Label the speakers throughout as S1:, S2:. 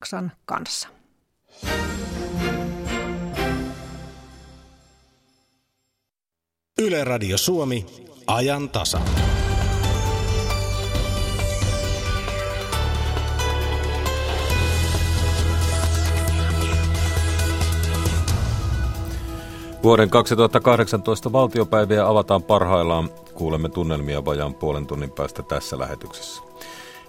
S1: Saksan kanssa.
S2: Yle Radio Suomi, ajan tasa.
S3: Vuoden 2018 valtiopäiviä avataan parhaillaan. Kuulemme tunnelmia vajaan puolen tunnin päästä tässä lähetyksessä.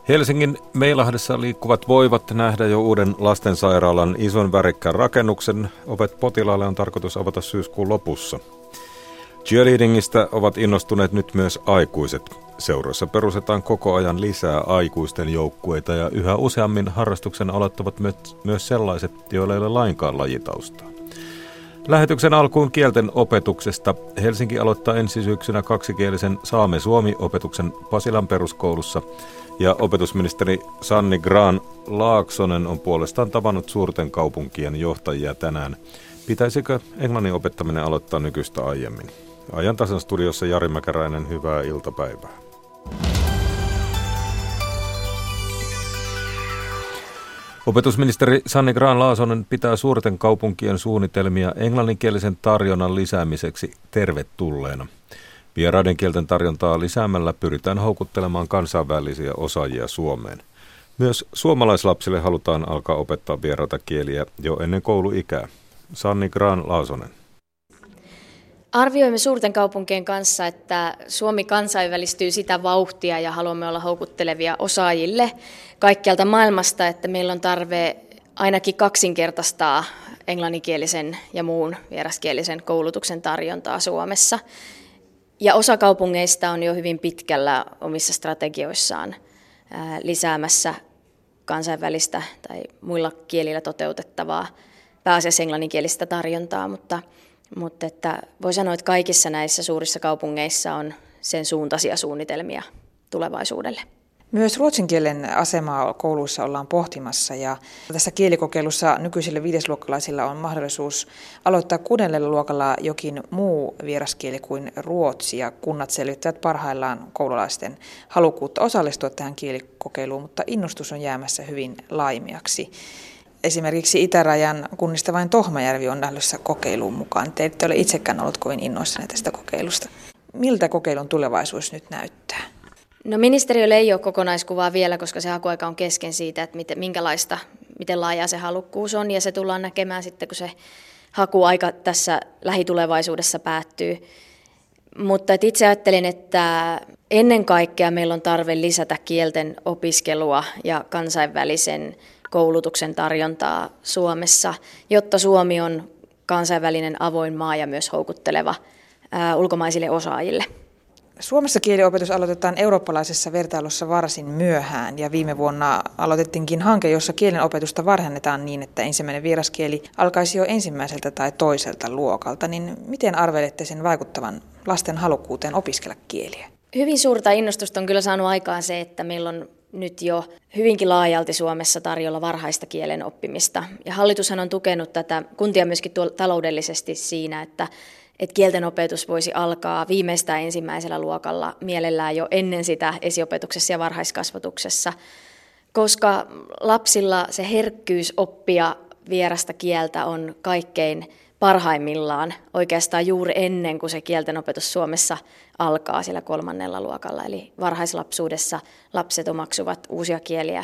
S3: Helsingin Meilahdessa liikkuvat voivat nähdä jo uuden lastensairaalan ison värikkään rakennuksen. Ovet potilaalle on tarkoitus avata syyskuun lopussa. Cheerleadingistä ovat innostuneet nyt myös aikuiset. Seuroissa perustetaan koko ajan lisää aikuisten joukkueita ja yhä useammin harrastuksen aloittavat myös sellaiset, joilla ei ole lainkaan lajitaustaa. Lähetyksen alkuun kielten opetuksesta. Helsinki aloittaa ensi syksynä kaksikielisen Saame-Suomi-opetuksen Pasilan peruskoulussa ja opetusministeri Sanni Graan Laaksonen on puolestaan tavannut suurten kaupunkien johtajia tänään. Pitäisikö englannin opettaminen aloittaa nykyistä aiemmin? Ajan tasan studiossa Jari Mäkäräinen, hyvää iltapäivää. Opetusministeri Sanni Graan Laasonen pitää suurten kaupunkien suunnitelmia englanninkielisen tarjonnan lisäämiseksi tervetulleena. Vieraiden kielten tarjontaa lisäämällä pyritään houkuttelemaan kansainvälisiä osaajia Suomeen. Myös suomalaislapsille halutaan alkaa opettaa vieraita kieliä jo ennen kouluikää. Sanni Graan Laasonen.
S4: Arvioimme suurten kaupunkien kanssa, että Suomi kansainvälistyy sitä vauhtia ja haluamme olla houkuttelevia osaajille kaikkialta maailmasta, että meillä on tarve ainakin kaksinkertaistaa englanninkielisen ja muun vieraskielisen koulutuksen tarjontaa Suomessa. Ja osa kaupungeista on jo hyvin pitkällä omissa strategioissaan lisäämässä kansainvälistä tai muilla kielillä toteutettavaa pääasiassa englanninkielistä tarjontaa, mutta, mutta että voi sanoa, että kaikissa näissä suurissa kaupungeissa on sen suuntaisia suunnitelmia tulevaisuudelle.
S1: Myös ruotsin kielen asemaa kouluissa ollaan pohtimassa ja tässä kielikokeilussa nykyisille viidesluokkalaisilla on mahdollisuus aloittaa kuudennella luokalla jokin muu vieraskieli kuin ruotsi ja kunnat selvittävät parhaillaan koululaisten halukkuutta osallistua tähän kielikokeiluun, mutta innostus on jäämässä hyvin laimiaksi. Esimerkiksi Itärajan kunnista vain Tohmajärvi on lähdössä kokeiluun mukaan. Te ette ole itsekään ollut kovin innoissanne tästä kokeilusta. Miltä kokeilun tulevaisuus nyt näyttää?
S4: No ministeriöllä ei ole kokonaiskuvaa vielä, koska se hakuaika on kesken siitä, että miten, minkälaista, miten laajaa se halukkuus on, ja se tullaan näkemään sitten, kun se hakuaika tässä lähitulevaisuudessa päättyy. Mutta et itse ajattelin, että ennen kaikkea meillä on tarve lisätä kielten opiskelua ja kansainvälisen koulutuksen tarjontaa Suomessa, jotta Suomi on kansainvälinen avoin maa ja myös houkutteleva ulkomaisille osaajille.
S1: Suomessa kieliopetus aloitetaan eurooppalaisessa vertailussa varsin myöhään ja viime vuonna aloitettiinkin hanke, jossa kielen opetusta varhennetaan niin, että ensimmäinen vieraskieli alkaisi jo ensimmäiseltä tai toiselta luokalta. Niin miten arvelette sen vaikuttavan lasten halukkuuteen opiskella kieliä?
S4: Hyvin suurta innostusta on kyllä saanut aikaan se, että meillä on nyt jo hyvinkin laajalti Suomessa tarjolla varhaista kielen oppimista. Ja hallitushan on tukenut tätä kuntia myöskin taloudellisesti siinä, että että kielten opetus voisi alkaa viimeistään ensimmäisellä luokalla mielellään jo ennen sitä esiopetuksessa ja varhaiskasvatuksessa, koska lapsilla se herkkyys oppia vierasta kieltä on kaikkein parhaimmillaan oikeastaan juuri ennen kuin se kielten opetus Suomessa alkaa siellä kolmannella luokalla. Eli varhaislapsuudessa lapset omaksuvat uusia kieliä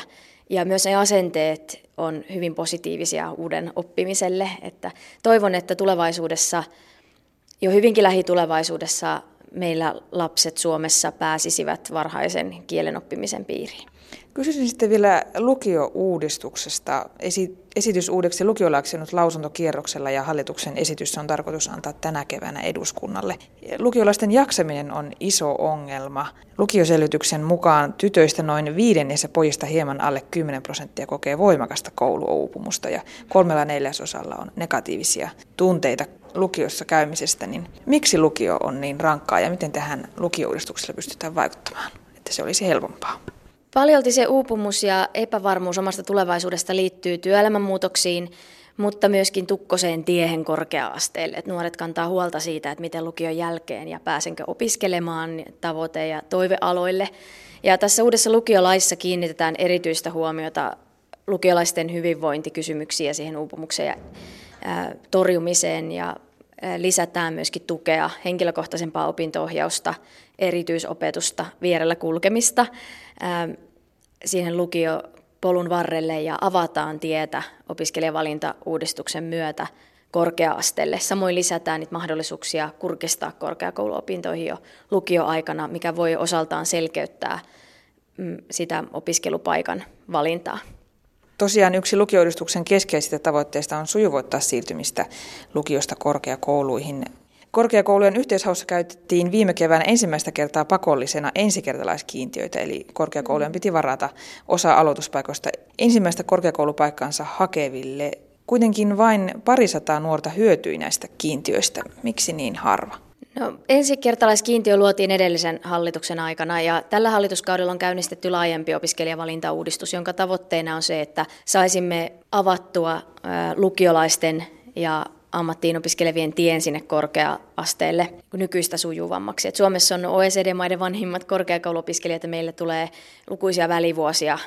S4: ja myös ne asenteet on hyvin positiivisia uuden oppimiselle. Että toivon, että tulevaisuudessa jo hyvinkin lähitulevaisuudessa meillä lapset Suomessa pääsisivät varhaisen kielen oppimisen piiriin.
S1: Kysyisin sitten vielä lukio-uudistuksesta. Esi- esitys uudeksi lukiolaiksi on nyt lausuntokierroksella ja hallituksen esitys on tarkoitus antaa tänä keväänä eduskunnalle. Lukiolaisten jaksaminen on iso ongelma. Lukioselvityksen mukaan tytöistä noin viidennes ja pojista hieman alle 10 prosenttia kokee voimakasta kouluuupumusta ja kolmella neljäsosalla on negatiivisia tunteita lukiossa käymisestä. Niin miksi lukio on niin rankkaa ja miten tähän lukiouudistukselle pystytään vaikuttamaan, että se olisi helpompaa?
S4: Paljolti se uupumus ja epävarmuus omasta tulevaisuudesta liittyy työelämänmuutoksiin, mutta myöskin tukkoseen tiehen korkea-asteelle. Että nuoret kantaa huolta siitä, että miten lukion jälkeen ja pääsenkö opiskelemaan tavoite- ja toivealoille. Ja tässä uudessa lukiolaissa kiinnitetään erityistä huomiota lukiolaisten hyvinvointikysymyksiä siihen uupumukseen ja torjumiseen ja lisätään myöskin tukea, henkilökohtaisempaa opinto-ohjausta, erityisopetusta, vierellä kulkemista siihen lukiopolun varrelle ja avataan tietä opiskelijavalinta-uudistuksen myötä korkea-asteelle. Samoin lisätään niitä mahdollisuuksia kurkistaa korkeakouluopintoihin jo lukioaikana, mikä voi osaltaan selkeyttää mm, sitä opiskelupaikan valintaa.
S1: Tosiaan yksi lukioidustuksen keskeisistä tavoitteista on sujuvoittaa siirtymistä lukiosta korkeakouluihin. Korkeakoulujen yhteishaussa käytettiin viime keväänä ensimmäistä kertaa pakollisena ensikertalaiskiintiöitä, eli korkeakoulujen piti varata osa aloituspaikoista ensimmäistä korkeakoulupaikkaansa hakeville. Kuitenkin vain parisataa nuorta hyötyi näistä kiintiöistä. Miksi niin harva?
S4: No, ensikertalaiskiintiö luotiin edellisen hallituksen aikana ja tällä hallituskaudella on käynnistetty laajempi opiskelijavalintauudistus, jonka tavoitteena on se, että saisimme avattua lukiolaisten ja ammattiin opiskelevien tien sinne korkea-asteelle nykyistä sujuvammaksi. Et Suomessa on OECD-maiden vanhimmat korkeakouluopiskelijat ja meille tulee lukuisia välivuosia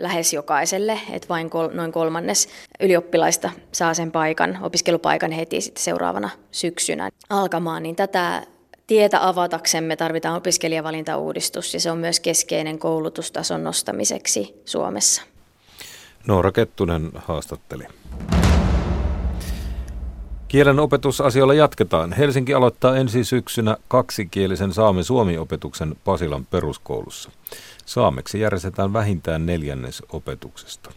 S4: lähes jokaiselle, että vain kol, noin kolmannes ylioppilaista saa sen paikan, opiskelupaikan heti sitten seuraavana syksynä alkamaan, niin tätä tietä avataksemme tarvitaan opiskelijavalintauudistus ja se on myös keskeinen koulutustason nostamiseksi Suomessa.
S3: Noora Kettunen haastatteli. Kielen opetusasioilla jatketaan. Helsinki aloittaa ensi syksynä kaksikielisen saamen suomi-opetuksen Pasilan peruskoulussa. Saameksi järjestetään vähintään neljännes opetuksesta.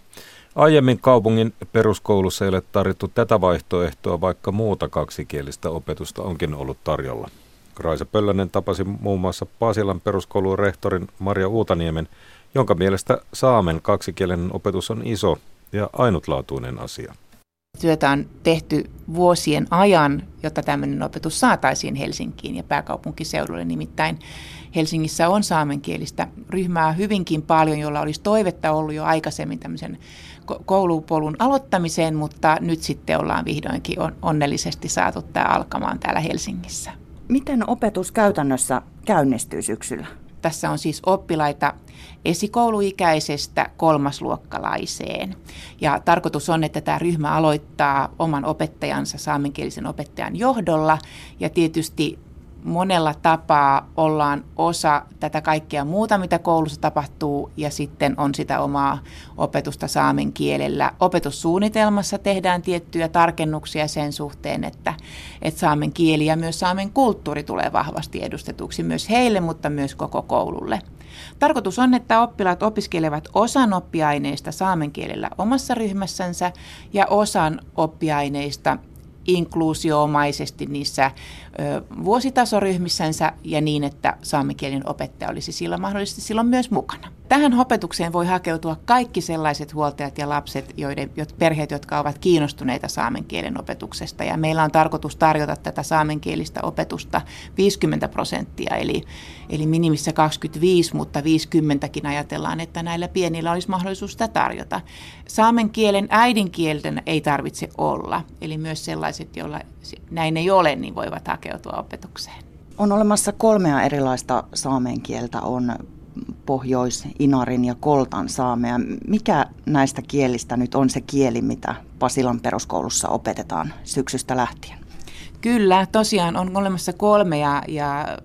S3: Aiemmin kaupungin peruskoulussa ei ole tarjottu tätä vaihtoehtoa, vaikka muuta kaksikielistä opetusta onkin ollut tarjolla. Raisa Pöllönen tapasi muun muassa Pasilan peruskoulun rehtorin Maria Uutaniemen, jonka mielestä saamen kaksikielinen opetus on iso ja ainutlaatuinen asia.
S5: Työtä on tehty vuosien ajan, jotta tämmöinen opetus saataisiin Helsinkiin ja pääkaupunkiseudulle. Nimittäin Helsingissä on saamenkielistä ryhmää hyvinkin paljon, jolla olisi toivetta ollut jo aikaisemmin tämmöisen koulupolun aloittamiseen, mutta nyt sitten ollaan vihdoinkin onnellisesti saatu tämä alkamaan täällä Helsingissä.
S6: Miten opetus käytännössä käynnistyy syksyllä?
S5: Tässä on siis oppilaita esikouluikäisestä kolmasluokkalaiseen. Ja tarkoitus on, että tämä ryhmä aloittaa oman opettajansa saamenkielisen opettajan johdolla. Ja tietysti monella tapaa ollaan osa tätä kaikkea muuta, mitä koulussa tapahtuu, ja sitten on sitä omaa opetusta saamen kielellä. Opetussuunnitelmassa tehdään tiettyjä tarkennuksia sen suhteen, että, että saamen kieli ja myös saamen kulttuuri tulee vahvasti edustetuksi myös heille, mutta myös koko koululle. Tarkoitus on, että oppilaat opiskelevat osan oppiaineista saamen kielellä omassa ryhmässänsä ja osan oppiaineista inkluusioomaisesti niissä vuositasoryhmissänsä ja niin, että saamenkielinen opettaja olisi sillä mahdollisesti silloin myös mukana. Tähän opetukseen voi hakeutua kaikki sellaiset huoltajat ja lapset, joiden, perheet, jotka ovat kiinnostuneita saamen kielen opetuksesta. Ja meillä on tarkoitus tarjota tätä saamenkielistä opetusta 50 prosenttia, eli, eli minimissä 25, mutta 50kin ajatellaan, että näillä pienillä olisi mahdollisuus sitä tarjota. Saamen kielen äidinkielten ei tarvitse olla, eli myös sellaiset, joilla näin ei ole, niin voivat hakeutua opetukseen.
S6: On olemassa kolmea erilaista saamen kieltä. On Pohjois, Inarin ja Koltan saamea. Mikä näistä kielistä nyt on se kieli, mitä Pasilan peruskoulussa opetetaan syksystä lähtien?
S5: Kyllä, tosiaan on olemassa kolme ja, ja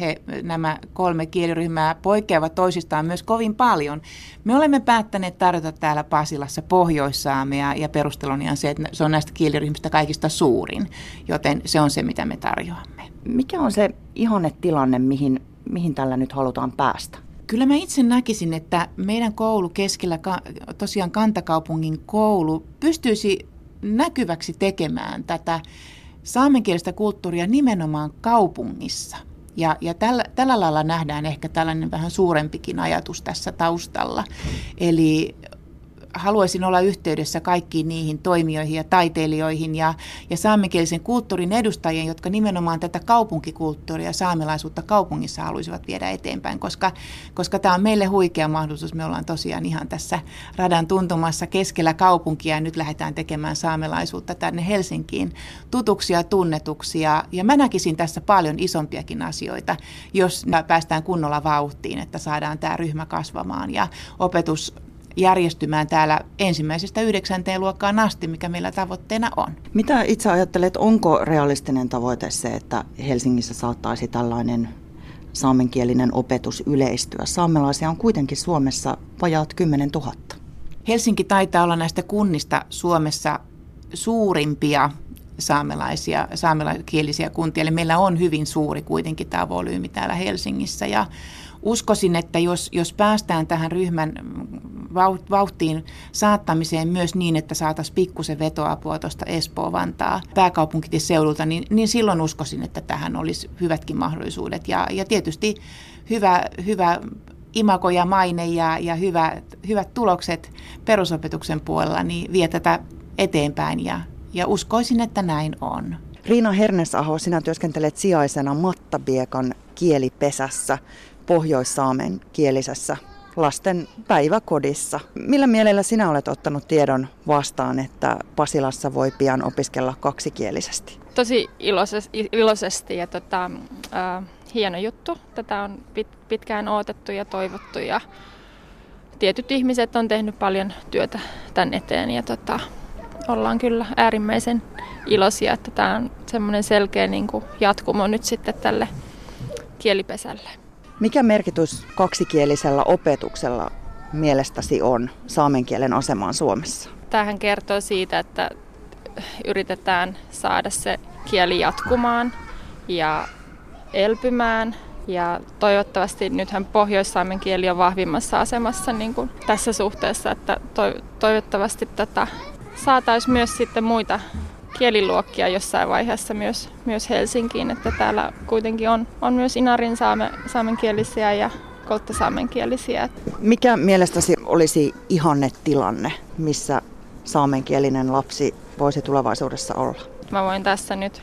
S5: he, nämä kolme kieliryhmää poikkeavat toisistaan myös kovin paljon. Me olemme päättäneet tarjota täällä Pasilassa pohjoissaamea ja perusteluni on se, että se on näistä kieliryhmistä kaikista suurin, joten se on se, mitä me tarjoamme.
S6: Mikä on se ihannetilanne, mihin, mihin tällä nyt halutaan päästä?
S5: Kyllä mä itse näkisin, että meidän koulu keskellä, tosiaan kantakaupungin koulu, pystyisi näkyväksi tekemään tätä saamenkielistä kulttuuria nimenomaan kaupungissa. Ja, ja tällä, tällä lailla nähdään ehkä tällainen vähän suurempikin ajatus tässä taustalla. Eli haluaisin olla yhteydessä kaikkiin niihin toimijoihin ja taiteilijoihin ja, ja saamenkielisen kulttuurin edustajien, jotka nimenomaan tätä kaupunkikulttuuria ja saamelaisuutta kaupungissa haluaisivat viedä eteenpäin, koska, koska tämä on meille huikea mahdollisuus. Me ollaan tosiaan ihan tässä radan tuntumassa keskellä kaupunkia ja nyt lähdetään tekemään saamelaisuutta tänne Helsinkiin tutuksia ja tunnetuksi. Ja, ja mä näkisin tässä paljon isompiakin asioita, jos päästään kunnolla vauhtiin, että saadaan tämä ryhmä kasvamaan ja opetus järjestymään täällä ensimmäisestä yhdeksänteen luokkaan asti, mikä meillä tavoitteena on.
S6: Mitä itse ajattelet, onko realistinen tavoite se, että Helsingissä saattaisi tällainen saamenkielinen opetus yleistyä? Saamelaisia on kuitenkin Suomessa vajaat 10 000.
S5: Helsinki taitaa olla näistä kunnista Suomessa suurimpia saamelaisia, saamelaiskielisiä kuntia. Eli meillä on hyvin suuri kuitenkin tämä volyymi täällä Helsingissä. Ja uskoisin, että jos, jos päästään tähän ryhmän vauhtiin saattamiseen myös niin, että saataisiin pikkusen vetoapua tuosta Espoo-Vantaa pääkaupunkiseudulta, niin, niin silloin uskoisin, että tähän olisi hyvätkin mahdollisuudet. Ja, ja tietysti hyvä, hyvä imako ja maine ja, ja hyvä, hyvät tulokset perusopetuksen puolella niin vie tätä eteenpäin ja, ja uskoisin, että näin on.
S6: Riina Hernesaho, sinä työskentelet sijaisena Mattabiekan kielipesässä pohjoissaamen kielisessä lasten päiväkodissa. Millä mielellä sinä olet ottanut tiedon vastaan, että Pasilassa voi pian opiskella kaksikielisesti?
S7: Tosi iloisesti ja tota, äh, hieno juttu. Tätä on pit, pitkään odotettu ja toivottu ja tietyt ihmiset on tehnyt paljon työtä tämän eteen ja tota, ollaan kyllä äärimmäisen iloisia, että tämä on semmoinen selkeä niin kuin jatkumo nyt sitten tälle kielipesälle.
S6: Mikä merkitys kaksikielisellä opetuksella mielestäsi on saamen kielen asemaan Suomessa?
S7: Tähän kertoo siitä, että yritetään saada se kieli jatkumaan ja elpymään. Ja toivottavasti nythän pohjoissaamen kieli on vahvimmassa asemassa niin kuin tässä suhteessa, että toivottavasti tätä saataisiin myös sitten muita kieliluokkia jossain vaiheessa myös, myös Helsinkiin, että täällä kuitenkin on, on myös Inarin saame, saamenkielisiä ja kolttasaamenkielisiä.
S6: Mikä mielestäsi olisi ihanne tilanne, missä saamenkielinen lapsi voisi tulevaisuudessa olla?
S7: Mä voin tässä nyt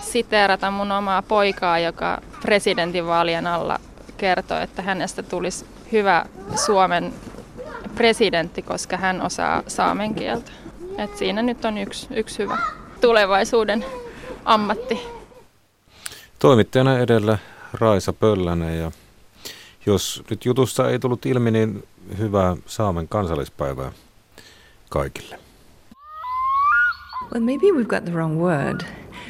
S7: siteerata mun omaa poikaa, joka presidentinvaalien alla kertoi, että hänestä tulisi hyvä Suomen presidentti, koska hän osaa saamen kieltä. Et siinä nyt on yksi, yksi hyvä tulevaisuuden ammatti.
S3: Toimittajana edellä Raisa Pöllänen ja jos nyt jutussa ei tullut ilmi, niin hyvää Saamen kansallispäivää kaikille.
S8: Well, maybe we've got the wrong word.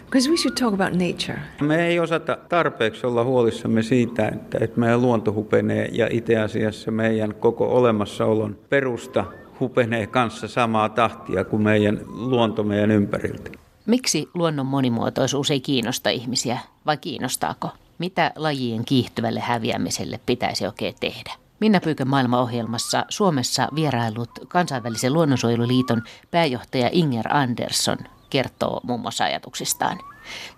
S8: Because we should talk about nature.
S9: Me ei osata tarpeeksi olla huolissamme siitä, että, että meidän luonto hupenee ja itse asiassa meidän koko olemassaolon perusta hupenee kanssa samaa tahtia kuin meidän luonto meidän ympäriltä.
S10: Miksi luonnon monimuotoisuus ei kiinnosta ihmisiä vai kiinnostaako? Mitä lajien kiihtyvälle häviämiselle pitäisi oikein tehdä? Minna Pyykön maailmaohjelmassa Suomessa vierailut kansainvälisen luonnonsuojeluliiton pääjohtaja Inger Andersson kertoo muun muassa ajatuksistaan.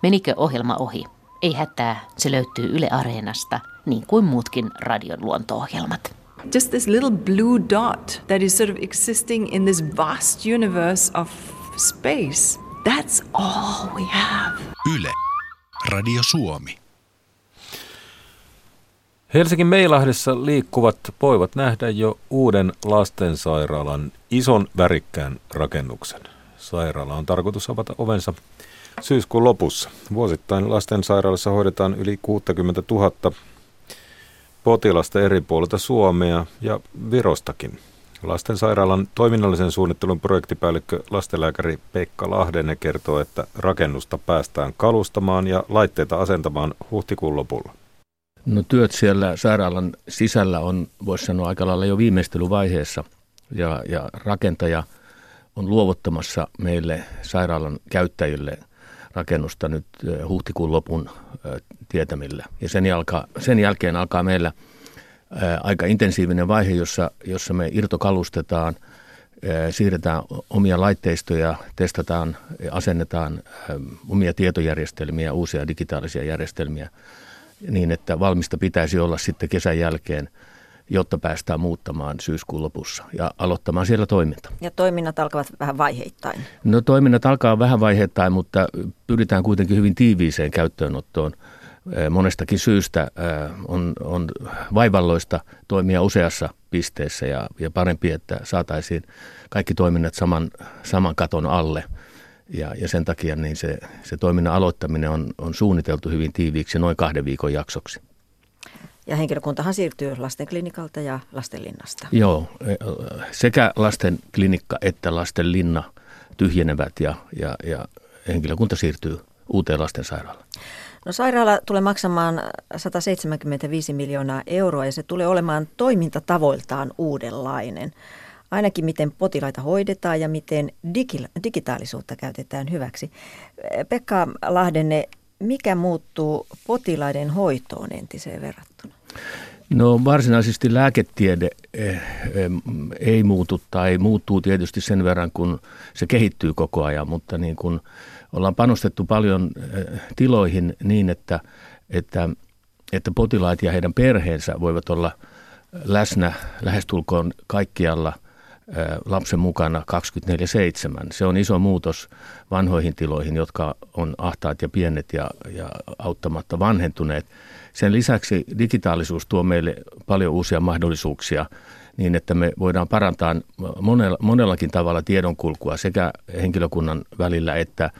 S10: Menikö ohjelma ohi? Ei hätää, se löytyy Yle Areenasta, niin kuin muutkin radion luonto-ohjelmat.
S8: Just this little blue dot that is sort of existing in this vast universe of space. That's all we have.
S2: Yle. Radio Suomi.
S3: Helsingin Meilahdessa liikkuvat voivat nähdä jo uuden lastensairaalan ison värikkään rakennuksen. Sairaala on tarkoitus avata ovensa syyskuun lopussa. Vuosittain lastensairaalassa hoidetaan yli 60 000 potilasta eri puolilta Suomea ja Virostakin. Lastensairaalan toiminnallisen suunnittelun projektipäällikkö lastenlääkäri Pekka Lahdenne kertoo, että rakennusta päästään kalustamaan ja laitteita asentamaan huhtikuun lopulla.
S11: No työt siellä sairaalan sisällä on, voisi sanoa, aika lailla jo viimeistelyvaiheessa ja, ja rakentaja on luovuttamassa meille sairaalan käyttäjille rakennusta nyt huhtikuun lopun tietämillä. Ja sen, jalka, sen jälkeen alkaa meillä aika intensiivinen vaihe, jossa, jossa me irtokalustetaan, siirretään omia laitteistoja, testataan, asennetaan omia tietojärjestelmiä, uusia digitaalisia järjestelmiä niin, että valmista pitäisi olla sitten kesän jälkeen, jotta päästään muuttamaan syyskuun lopussa ja aloittamaan siellä toiminta.
S12: Ja toiminnat alkavat vähän vaiheittain?
S11: No toiminnat alkaa vähän vaiheittain, mutta pyritään kuitenkin hyvin tiiviiseen käyttöönottoon – monestakin syystä on, on vaivalloista toimia useassa pisteessä ja, ja parempi, että saataisiin kaikki toiminnat saman, saman katon alle. Ja, ja sen takia niin se, se toiminnan aloittaminen on, on suunniteltu hyvin tiiviiksi noin kahden viikon jaksoksi.
S12: Ja henkilökuntahan siirtyy lastenklinikalta ja lastenlinnasta.
S11: Joo, e, sekä lastenklinikka että lastenlinna tyhjenevät ja, ja, ja henkilökunta siirtyy uuteen lastensairaalaan.
S12: No sairaala tulee maksamaan 175 miljoonaa euroa ja se tulee olemaan toimintatavoiltaan uudenlainen. Ainakin miten potilaita hoidetaan ja miten digi- digitaalisuutta käytetään hyväksi. Pekka Lahdenne, mikä muuttuu potilaiden hoitoon entiseen verrattuna?
S11: No varsinaisesti lääketiede eh, eh, ei muutu tai muuttuu tietysti sen verran, kun se kehittyy koko ajan, mutta niin kuin ollaan panostettu paljon eh, tiloihin niin, että, että, että potilaat ja heidän perheensä voivat olla läsnä lähestulkoon kaikkialla lapsen mukana 24-7. Se on iso muutos vanhoihin tiloihin, jotka on ahtaat ja pienet ja, ja auttamatta vanhentuneet. Sen lisäksi digitaalisuus tuo meille paljon uusia mahdollisuuksia niin, että me voidaan parantaa monella, monellakin tavalla tiedonkulkua sekä henkilökunnan välillä että,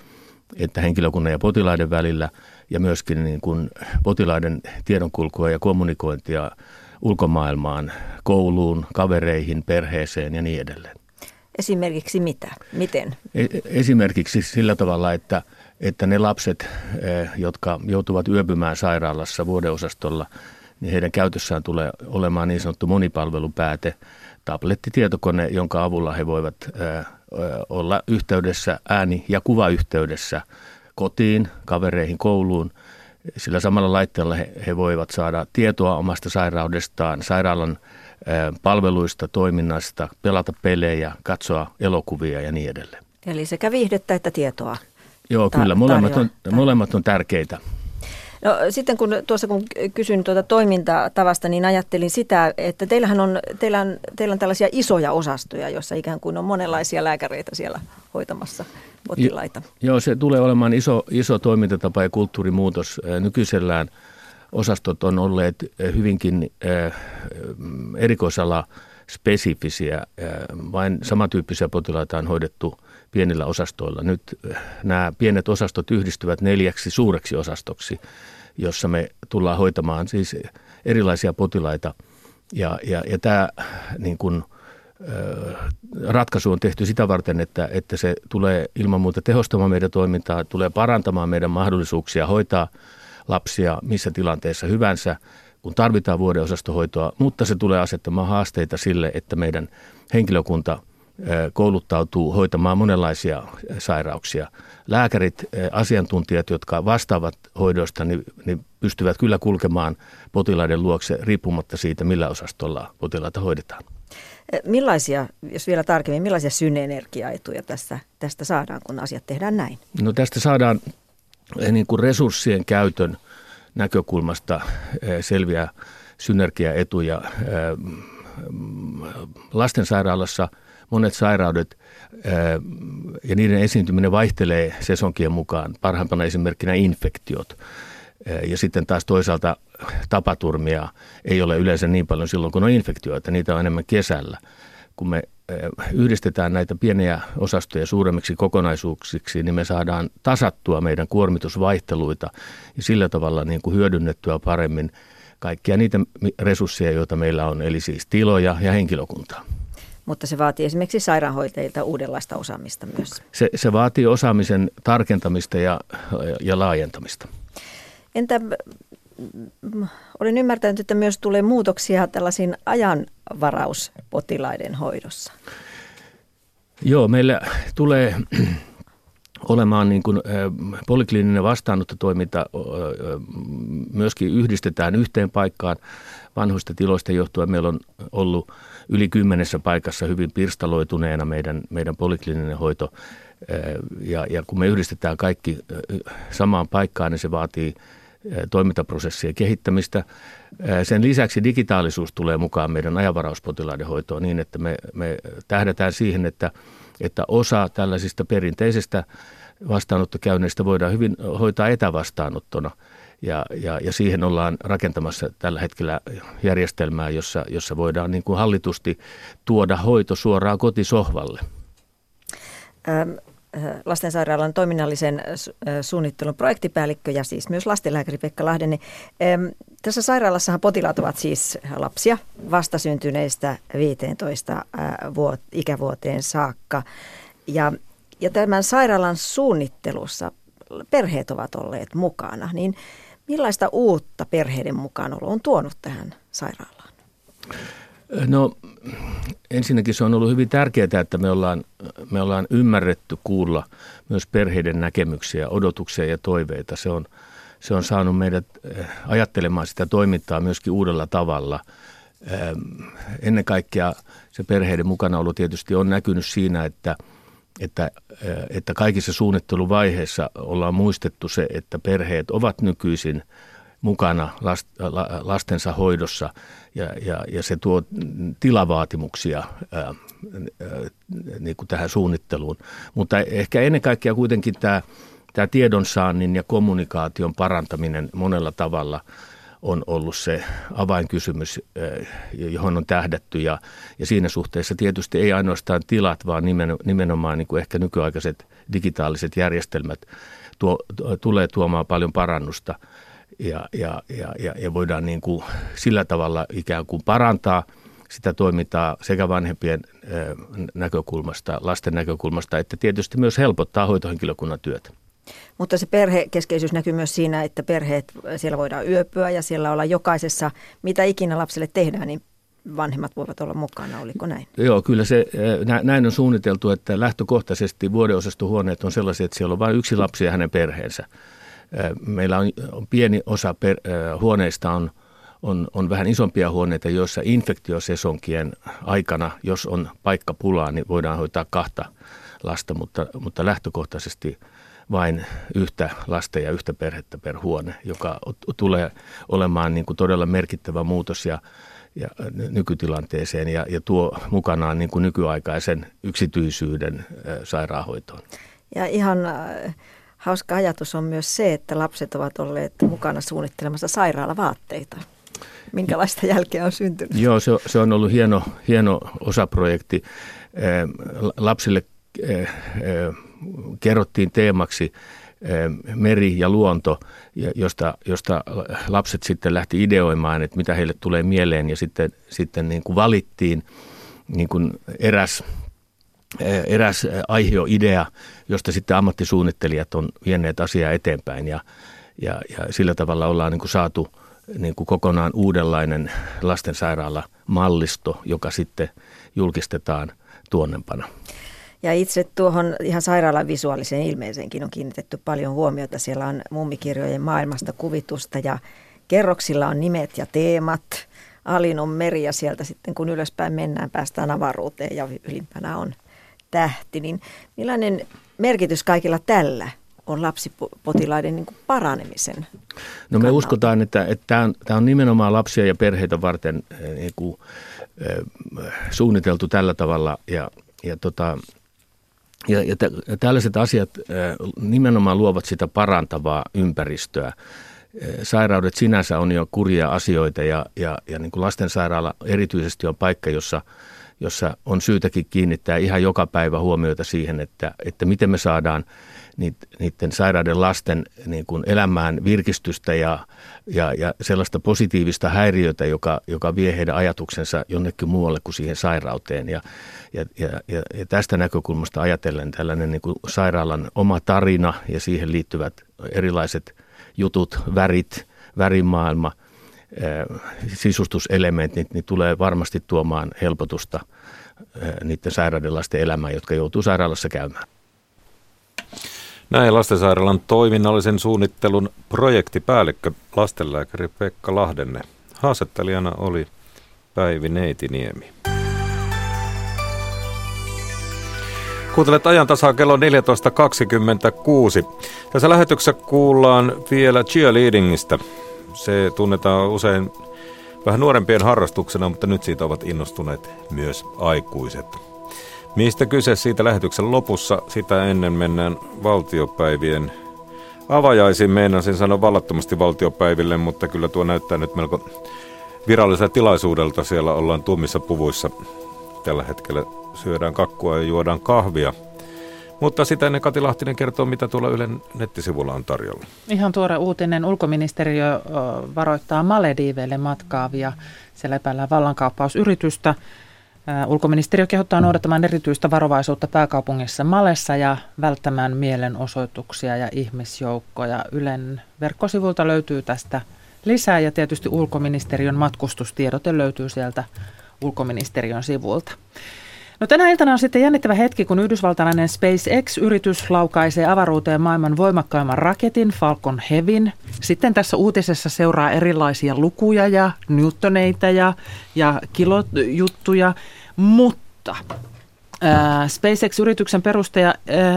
S11: että henkilökunnan ja potilaiden välillä ja myöskin niin kuin potilaiden tiedonkulkua ja kommunikointia ulkomaailmaan, kouluun, kavereihin, perheeseen ja niin edelleen.
S12: Esimerkiksi mitä? Miten?
S11: E, esimerkiksi sillä tavalla, että, että ne lapset, e, jotka joutuvat yöpymään sairaalassa vuodeosastolla, niin heidän käytössään tulee olemaan niin sanottu monipalvelupääte, tablettitietokone, jonka avulla he voivat e, olla yhteydessä, ääni- ja kuvayhteydessä kotiin, kavereihin, kouluun. Sillä samalla laitteella he, he voivat saada tietoa omasta sairaudestaan, sairaalan palveluista, toiminnasta, pelata pelejä, katsoa elokuvia ja niin edelleen.
S12: Eli sekä viihdettä että tietoa.
S11: Joo, ta- kyllä. Molemmat on, molemmat on tärkeitä.
S12: No, sitten kun tuossa kun kysyin tuota toimintatavasta, niin ajattelin sitä, että teillähän on, teillä on, teillä on tällaisia isoja osastoja, joissa ikään kuin on monenlaisia lääkäreitä siellä hoitamassa potilaita.
S11: Jo, joo, se tulee olemaan iso, iso toimintatapa ja kulttuurimuutos. Nykyisellään osastot on olleet hyvinkin erikoisala spesifisiä. Vain samantyyppisiä potilaita on hoidettu pienillä osastoilla. Nyt nämä pienet osastot yhdistyvät neljäksi suureksi osastoksi, jossa me tullaan hoitamaan siis erilaisia potilaita. Ja, ja, ja tämä niin kuin, ratkaisu on tehty sitä varten, että, että se tulee ilman muuta tehostamaan meidän toimintaa, tulee parantamaan meidän mahdollisuuksia hoitaa lapsia missä tilanteessa hyvänsä, kun tarvitaan vuodeosastohoitoa, mutta se tulee asettamaan haasteita sille, että meidän henkilökunta kouluttautuu hoitamaan monenlaisia sairauksia. Lääkärit, asiantuntijat, jotka vastaavat hoidosta, niin, niin pystyvät kyllä kulkemaan potilaiden luokse riippumatta siitä, millä osastolla potilaita hoidetaan.
S12: Millaisia, jos vielä tarkemmin, millaisia synergiaetuja tästä, tästä saadaan, kun asiat tehdään näin?
S11: No tästä saadaan niin kuin resurssien käytön näkökulmasta selviä synergiaetuja. Lastensairaalassa – monet sairaudet ja niiden esiintyminen vaihtelee sesonkien mukaan. Parhaimpana esimerkkinä infektiot. Ja sitten taas toisaalta tapaturmia ei ole yleensä niin paljon silloin, kun on infektioita. Niitä on enemmän kesällä. Kun me yhdistetään näitä pieniä osastoja suuremmiksi kokonaisuuksiksi, niin me saadaan tasattua meidän kuormitusvaihteluita ja sillä tavalla niin kuin hyödynnettyä paremmin kaikkia niitä resursseja, joita meillä on, eli siis tiloja ja henkilökuntaa
S12: mutta se vaatii esimerkiksi sairaanhoitajilta uudenlaista osaamista myös.
S11: Se, se vaatii osaamisen tarkentamista ja, ja laajentamista.
S12: Entä olen ymmärtänyt, että myös tulee muutoksia tällaisiin ajanvarauspotilaiden hoidossa.
S11: Joo, meillä tulee olemaan niin kuin, polikliininen vastaanottotoiminta myöskin yhdistetään yhteen paikkaan vanhoista tiloista johtuen. Meillä on ollut yli kymmenessä paikassa hyvin pirstaloituneena meidän, meidän poliklininen hoito. Ja, ja kun me yhdistetään kaikki samaan paikkaan, niin se vaatii toimintaprosessien kehittämistä. Sen lisäksi digitaalisuus tulee mukaan meidän ajanvarauspotilaiden hoitoon niin, että me, me tähdätään siihen, että, että osa tällaisista perinteisistä vastaanottokäynneistä voidaan hyvin hoitaa etävastaanottona – ja, ja, ja siihen ollaan rakentamassa tällä hetkellä järjestelmää, jossa, jossa voidaan niin kuin hallitusti tuoda hoito suoraan kotisohvalle.
S12: Ähm, lastensairaalan toiminnallisen suunnittelun projektipäällikkö ja siis myös lastenlääkäri Pekka Lahden. Tässä sairaalassahan potilaat ovat siis lapsia vastasyntyneistä 15 ikävuoteen saakka. Ja, ja tämän sairaalan suunnittelussa perheet ovat olleet mukana, niin millaista uutta perheiden mukaanolo on tuonut tähän sairaalaan?
S11: No ensinnäkin se on ollut hyvin tärkeää, että me ollaan, me ollaan ymmärretty kuulla myös perheiden näkemyksiä, odotuksia ja toiveita. Se on, se on saanut meidät eh, ajattelemaan sitä toimintaa myöskin uudella tavalla. Ennen kaikkea se perheiden mukanaolo tietysti on näkynyt siinä, että – että, että kaikissa suunnitteluvaiheissa ollaan muistettu se, että perheet ovat nykyisin mukana lastensa hoidossa ja, ja, ja se tuo tilavaatimuksia ää, ää, niin kuin tähän suunnitteluun. Mutta ehkä ennen kaikkea kuitenkin tämä, tämä tiedonsaannin ja kommunikaation parantaminen monella tavalla – on ollut se avainkysymys, eh, johon on tähdätty. Ja, ja siinä suhteessa tietysti ei ainoastaan tilat, vaan nimenomaan niin kuin ehkä nykyaikaiset digitaaliset järjestelmät tuo, tulee tuomaan paljon parannusta. Ja, ja, ja, ja, voidaan niin kuin sillä tavalla ikään kuin parantaa sitä toimintaa sekä vanhempien eh, näkökulmasta, lasten näkökulmasta, että tietysti myös helpottaa hoitohenkilökunnan työtä.
S12: Mutta se perhekeskeisyys näkyy myös siinä, että perheet, siellä voidaan yöpyä ja siellä olla jokaisessa, mitä ikinä lapselle tehdään, niin vanhemmat voivat olla mukana, oliko näin?
S11: Joo, kyllä se näin on suunniteltu, että lähtökohtaisesti vuodeosastohuoneet on sellaisia, että siellä on vain yksi lapsi ja hänen perheensä. Meillä on, on pieni osa per, huoneista on, on, on vähän isompia huoneita, joissa infektiosesonkien aikana, jos on paikka pulaa, niin voidaan hoitaa kahta lasta, mutta, mutta lähtökohtaisesti – vain yhtä lasta ja yhtä perhettä per huone, joka tulee olemaan niin kuin todella merkittävä muutos ja, ja nykytilanteeseen ja, ja tuo mukanaan niin kuin nykyaikaisen yksityisyyden sairaanhoitoon.
S12: Ja ihan hauska ajatus on myös se, että lapset ovat olleet mukana suunnittelemassa sairaalavaatteita. Minkälaista jälkeä on syntynyt?
S11: Joo, se, se on ollut hieno, hieno osaprojekti. Lapsille kerrottiin teemaksi eh, meri ja luonto, josta, josta lapset sitten lähti ideoimaan, että mitä heille tulee mieleen ja sitten, sitten niin kuin valittiin niin kuin eräs, eh, eräs aiheidea, josta sitten ammattisuunnittelijat on vienneet asiaa eteenpäin ja, ja, ja sillä tavalla ollaan niin kuin saatu niin kuin kokonaan uudenlainen lastensairaala mallisto, joka sitten julkistetaan tuonnempana.
S12: Ja itse tuohon ihan sairaalan visuaaliseen ilmeeseenkin on kiinnitetty paljon huomiota. Siellä on mummikirjojen maailmasta kuvitusta ja kerroksilla on nimet ja teemat. Alin on meri ja sieltä sitten kun ylöspäin mennään, päästään avaruuteen ja ylimpänä on tähti. Niin millainen merkitys kaikilla tällä on lapsipotilaiden niin paranemisen No
S11: me kannalta? uskotaan, että, että tämä, on, tämä on nimenomaan lapsia ja perheitä varten eh, niin kuin, eh, suunniteltu tällä tavalla ja, ja tota, ja, ja, t- tällaiset asiat nimenomaan luovat sitä parantavaa ympäristöä. Sairaudet sinänsä on jo kurjia asioita ja, ja, ja niin kuin lastensairaala erityisesti on paikka, jossa, jossa on syytäkin kiinnittää ihan joka päivä huomiota siihen, että, että miten me saadaan niiden sairaiden lasten niin kuin elämään virkistystä ja, ja, ja sellaista positiivista häiriötä, joka, joka vie heidän ajatuksensa jonnekin muualle kuin siihen sairauteen. Ja, ja, ja, ja tästä näkökulmasta ajatellen tällainen niin kuin sairaalan oma tarina ja siihen liittyvät erilaiset jutut, värit, värimaailma, sisustuselementit, niin tulee varmasti tuomaan helpotusta niiden sairaiden lasten elämään, jotka joutuu sairaalassa käymään.
S3: Näin lastensairaalan toiminnallisen suunnittelun projektipäällikkö lastenlääkäri Pekka Lahdenne. Haastattelijana oli Päivi Neitiniemi. Kuuntelet ajan tasaa kello 14.26. Tässä lähetyksessä kuullaan vielä cheerleadingistä. Se tunnetaan usein vähän nuorempien harrastuksena, mutta nyt siitä ovat innostuneet myös aikuiset. Mistä kyse siitä lähetyksen lopussa, sitä ennen mennään valtiopäivien avajaisiin. Meinasin sanoa vallattomasti valtiopäiville, mutta kyllä tuo näyttää nyt melko viralliselta tilaisuudelta. Siellä ollaan tummissa puvuissa. Tällä hetkellä syödään kakkua ja juodaan kahvia. Mutta sitä ennen Kati Lahtinen kertoo, mitä tuolla Ylen nettisivulla on tarjolla.
S13: Ihan tuore uutinen. Ulkoministeriö varoittaa Malediiveille matkaavia. Siellä epäillään vallankaappausyritystä. Ulkoministeriö kehottaa noudattamaan erityistä varovaisuutta pääkaupungissa Malessa ja välttämään mielenosoituksia ja ihmisjoukkoja. Ylen verkkosivulta löytyy tästä lisää ja tietysti ulkoministeriön matkustustiedote löytyy sieltä ulkoministeriön sivulta. No tänä iltana on sitten jännittävä hetki, kun yhdysvaltalainen SpaceX-yritys laukaisee avaruuteen maailman voimakkaimman raketin Falcon Heavyn. Sitten tässä uutisessa seuraa erilaisia lukuja ja newtoneita ja, ja kilojuttuja, mutta SpaceX-yrityksen perustaja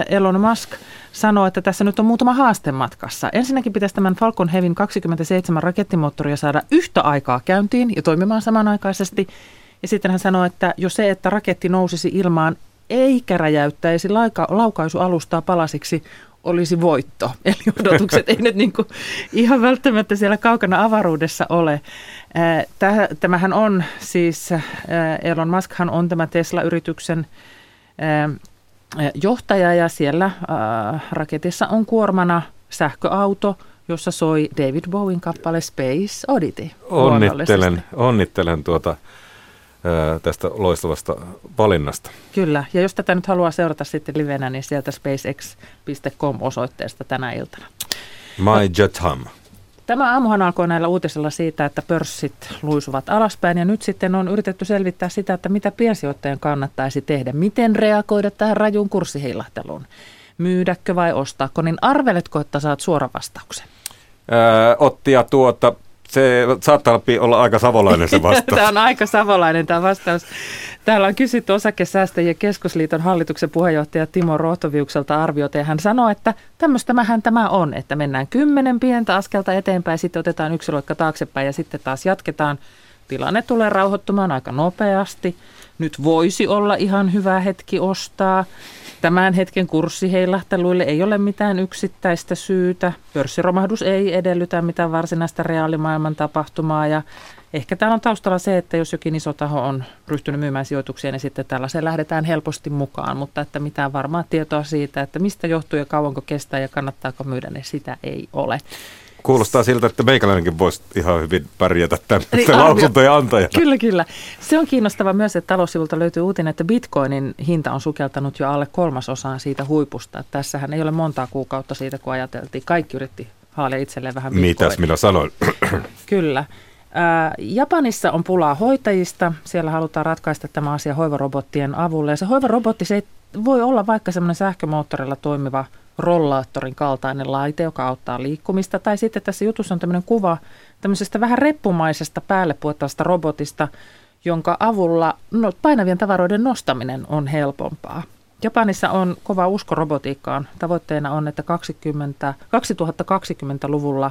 S13: Elon Musk sanoo, että tässä nyt on muutama haaste matkassa. Ensinnäkin pitäisi tämän Falcon Heavyn 27 rakettimoottoria saada yhtä aikaa käyntiin ja toimimaan samanaikaisesti – ja sitten hän sanoi, että jo se, että raketti nousisi ilmaan eikä räjäyttäisi lauka- laukaisualustaa palasiksi, olisi voitto. Eli odotukset ei nyt niin kuin ihan välttämättä siellä kaukana avaruudessa ole. Tämähän on siis, Elon Muskhan on tämä Tesla-yrityksen johtaja ja siellä raketissa on kuormana sähköauto, jossa soi David Bowen kappale Space Oddity.
S3: Onnittelen, onnittelen tuota tästä loistavasta valinnasta.
S13: Kyllä, ja jos tätä nyt haluaa seurata sitten livenä, niin sieltä spacex.com osoitteesta tänä iltana.
S3: My Jatham.
S13: Tämä aamuhan alkoi näillä uutisilla siitä, että pörssit luisuvat alaspäin ja nyt sitten on yritetty selvittää sitä, että mitä piensijoittajan kannattaisi tehdä. Miten reagoida tähän rajuun kurssiheilahteluun? Myydäkö vai ostaako? Niin arveletko, että saat suora vastauksen?
S3: Öö, Ottia tuota, se saattaa olla aika savolainen se vastaus.
S13: tämä on aika savolainen tämä vastaus. Täällä on kysytty osakesäästäjien keskusliiton hallituksen puheenjohtaja Timo Rohtoviukselta arviota ja hän sanoi, että tämmöistämähän tämä on, että mennään kymmenen pientä askelta eteenpäin, sitten otetaan yksi loikka taaksepäin ja sitten taas jatketaan. Tilanne tulee rauhoittumaan aika nopeasti. Nyt voisi olla ihan hyvä hetki ostaa. Tämän hetken kurssiheilahteluille ei ole mitään yksittäistä syytä. Pörssiromahdus ei edellytä mitään varsinaista reaalimaailman tapahtumaa ja ehkä täällä on taustalla se, että jos jokin iso taho on ryhtynyt myymään sijoituksia, niin sitten tällaiseen lähdetään helposti mukaan, mutta että mitään varmaa tietoa siitä, että mistä johtuu ja kauanko kestää ja kannattaako myydä, niin sitä ei ole.
S3: Kuulostaa siltä, että meikäläinenkin voisi ihan hyvin pärjätä tämmöistä niin, lausuntoja antajana.
S13: Kyllä, kyllä. Se on kiinnostava myös, että taloussivulta löytyy uutinen, että bitcoinin hinta on sukeltanut jo alle kolmasosaan siitä huipusta. Tässähän ei ole montaa kuukautta siitä, kun ajateltiin. Kaikki yritti haalia itselleen vähän bitcoin.
S3: Mitäs minä sanoin?
S13: kyllä. Japanissa on pulaa hoitajista. Siellä halutaan ratkaista tämä asia hoivarobottien avulla. Ja se hoivarobotti se voi olla vaikka semmoinen sähkömoottorilla toimiva – rollaattorin kaltainen laite, joka auttaa liikkumista. Tai sitten tässä jutussa on tämmöinen kuva tämmöisestä vähän reppumaisesta päälle puettavasta robotista, jonka avulla no, painavien tavaroiden nostaminen on helpompaa. Japanissa on kova usko robotiikkaan. Tavoitteena on, että 20, 2020-luvulla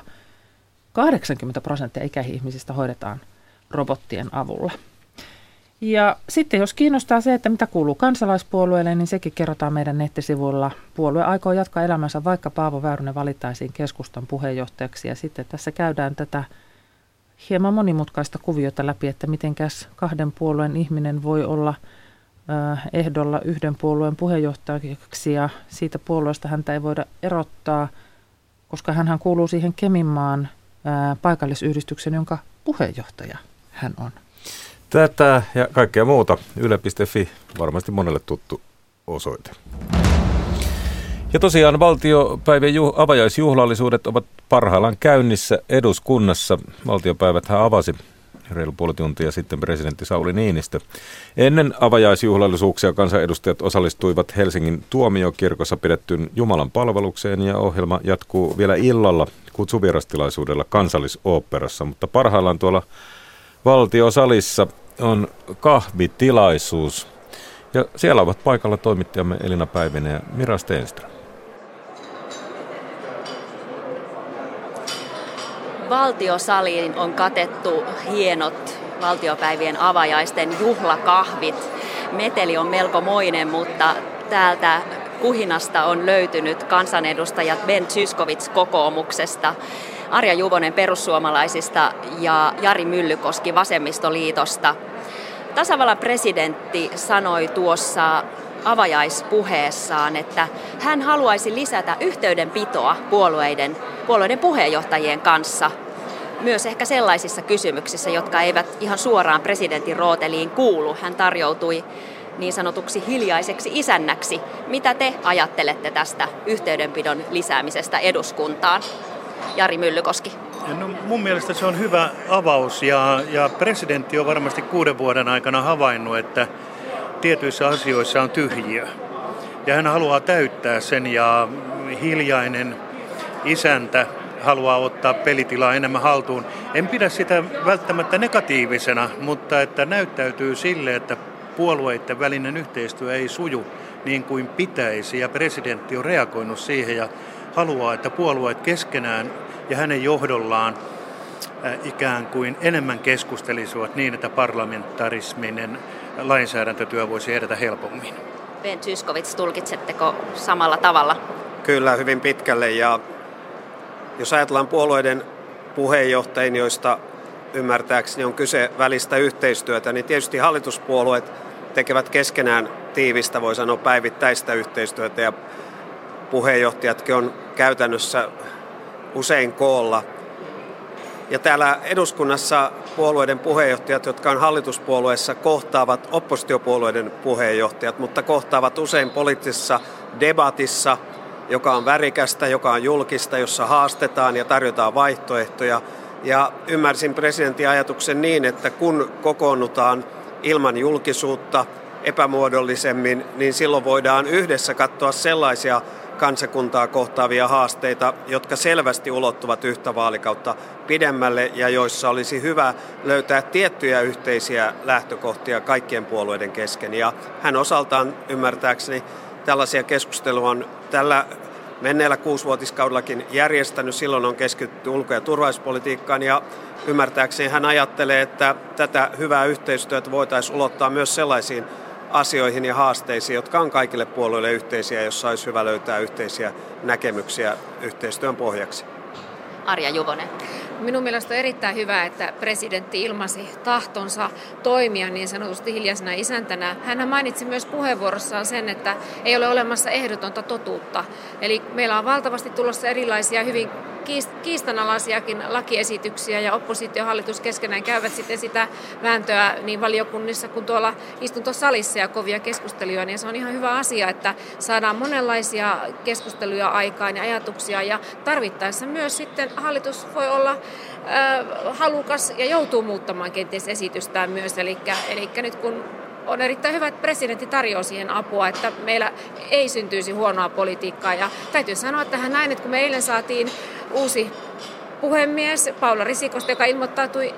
S13: 80 prosenttia ikäihmisistä hoidetaan robottien avulla. Ja sitten jos kiinnostaa se, että mitä kuuluu kansalaispuolueelle, niin sekin kerrotaan meidän nettisivuilla. Puolue aikoo jatkaa elämänsä, vaikka Paavo Väyrynen valittaisiin keskustan puheenjohtajaksi. Ja sitten tässä käydään tätä hieman monimutkaista kuviota läpi, että mitenkäs kahden puolueen ihminen voi olla ehdolla yhden puolueen puheenjohtajaksi ja siitä puolueesta häntä ei voida erottaa, koska hän kuuluu siihen Keminmaan paikallisyhdistyksen, jonka puheenjohtaja hän on.
S3: Tätä ja kaikkea muuta yle.fi, varmasti monelle tuttu osoite. Ja tosiaan valtiopäivien juh- avajaisjuhlallisuudet ovat parhaillaan käynnissä eduskunnassa. Valtiopäivät hän avasi reilu puoli tuntia sitten presidentti Sauli Niinistö. Ennen avajaisjuhlallisuuksia kansanedustajat osallistuivat Helsingin tuomiokirkossa pidettyyn Jumalan palvelukseen ja ohjelma jatkuu vielä illalla kutsuvirastilaisuudella kansallisoopperassa, mutta parhaillaan tuolla valtiosalissa on kahvitilaisuus. Ja siellä ovat paikalla toimittajamme Elina Päivinen ja Mira Stenström.
S14: Valtiosaliin on katettu hienot valtiopäivien avajaisten juhlakahvit. Meteli on melko moinen, mutta täältä kuhinasta on löytynyt kansanedustajat Ben Zyskovits kokoomuksesta, Arja Juvonen perussuomalaisista ja Jari Myllykoski vasemmistoliitosta. Tasavallan presidentti sanoi tuossa avajaispuheessaan, että hän haluaisi lisätä yhteydenpitoa puolueiden, puolueiden puheenjohtajien kanssa myös ehkä sellaisissa kysymyksissä, jotka eivät ihan suoraan presidentin rooteliin kuulu. Hän tarjoutui niin sanotuksi hiljaiseksi isännäksi. Mitä te ajattelette tästä yhteydenpidon lisäämisestä eduskuntaan? Jari Myllykoski.
S15: No, mun mielestä se on hyvä avaus ja, ja presidentti on varmasti kuuden vuoden aikana havainnut, että tietyissä asioissa on tyhjiö. Ja hän haluaa täyttää sen ja hiljainen isäntä haluaa ottaa pelitilaa enemmän haltuun. En pidä sitä välttämättä negatiivisena, mutta että näyttäytyy sille, että puolueiden välinen yhteistyö ei suju niin kuin pitäisi ja presidentti on reagoinut siihen ja haluaa, että puolueet keskenään ja hänen johdollaan äh, ikään kuin enemmän keskustelisivat niin, että parlamentarisminen lainsäädäntötyö voisi edetä helpommin.
S14: Ben Tyskovits, tulkitsetteko samalla tavalla?
S16: Kyllä, hyvin pitkälle. Ja jos ajatellaan puolueiden puheenjohtajien, joista ymmärtääkseni on kyse välistä yhteistyötä, niin tietysti hallituspuolueet tekevät keskenään tiivistä, voi sanoa päivittäistä yhteistyötä ja puheenjohtajatkin on käytännössä usein koolla. Ja täällä eduskunnassa puolueiden puheenjohtajat, jotka on hallituspuolueessa, kohtaavat oppositiopuolueiden puheenjohtajat, mutta kohtaavat usein poliittisessa debatissa, joka on värikästä, joka on julkista, jossa haastetaan ja tarjotaan vaihtoehtoja. Ja ymmärsin presidentin ajatuksen niin, että kun kokoonnutaan ilman julkisuutta epämuodollisemmin, niin silloin voidaan yhdessä katsoa sellaisia kansakuntaa kohtaavia haasteita, jotka selvästi ulottuvat yhtä vaalikautta pidemmälle ja joissa olisi hyvä löytää tiettyjä yhteisiä lähtökohtia kaikkien puolueiden kesken. Ja hän osaltaan ymmärtääkseni tällaisia keskusteluja on tällä menneellä kuusivuotiskaudellakin järjestänyt. Silloin on keskitytty ulko- ja turvallisuuspolitiikkaan ja ymmärtääkseni hän ajattelee, että tätä hyvää yhteistyötä voitaisiin ulottaa myös sellaisiin asioihin ja haasteisiin, jotka on kaikille puolueille yhteisiä, jossa olisi hyvä löytää yhteisiä näkemyksiä yhteistyön pohjaksi.
S14: Arja Juvonen.
S17: Minun mielestä on erittäin hyvä, että presidentti ilmasi tahtonsa toimia niin sanotusti hiljaisena isäntänä. Hän mainitsi myös puheenvuorossaan sen, että ei ole olemassa ehdotonta totuutta. Eli meillä on valtavasti tulossa erilaisia hyvin kiistanalaisiakin lakiesityksiä ja oppositiohallitus keskenään käyvät sitten sitä vääntöä niin valiokunnissa kuin tuolla istuntosalissa ja kovia keskusteluja, niin se on ihan hyvä asia, että saadaan monenlaisia keskusteluja aikaan ja ajatuksia ja tarvittaessa myös sitten hallitus voi olla halukas ja joutuu muuttamaan kenties esitystään myös. Eli, eli nyt kun on erittäin hyvä, että presidentti tarjoaa siihen apua, että meillä ei syntyisi huonoa politiikkaa. Ja täytyy sanoa tähän näin, että kun me eilen saatiin uusi puhemies Paula Risikosta, joka ilmoittautui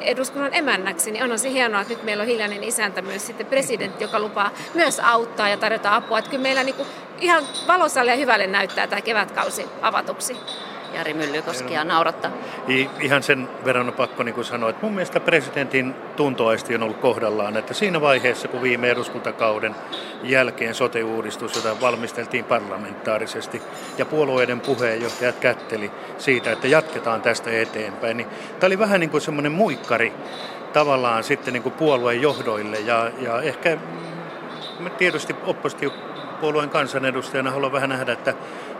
S17: eduskunnan emännäksi, niin onhan se hienoa, että nyt meillä on hiljainen isäntä myös sitten presidentti, joka lupaa myös auttaa ja tarjota apua. Että kyllä meillä niin kuin ihan valosalle ja hyvälle näyttää tämä kevätkausi avatuksi.
S14: Jari Myllykoski ja naurattaa.
S15: Ihan sen verran on pakko niin kuin sanoa, että mun mielestä presidentin tuntoaisti on ollut kohdallaan, että siinä vaiheessa, kun viime eduskuntakauden jälkeen sote-uudistus, jota valmisteltiin parlamentaarisesti, ja puolueiden puheenjohtajat kätteli siitä, että jatketaan tästä eteenpäin, niin tämä oli vähän niin kuin semmoinen muikkari tavallaan sitten niin kuin puolueen johdoille, ja, ja ehkä tietysti oppositiopuolueen kansanedustajana haluan vähän nähdä, että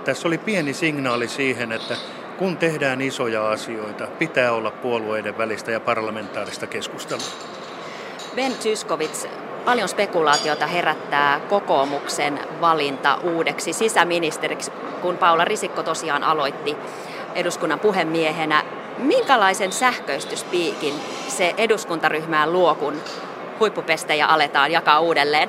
S15: tässä oli pieni signaali siihen, että kun tehdään isoja asioita, pitää olla puolueiden välistä ja parlamentaarista keskustelua.
S14: Ben Tyskovits, paljon spekulaatiota herättää kokoomuksen valinta uudeksi sisäministeriksi, kun Paula Risikko tosiaan aloitti eduskunnan puhemiehenä. Minkälaisen sähköistyspiikin se eduskuntaryhmään luo, kun huippupestejä aletaan jakaa uudelleen?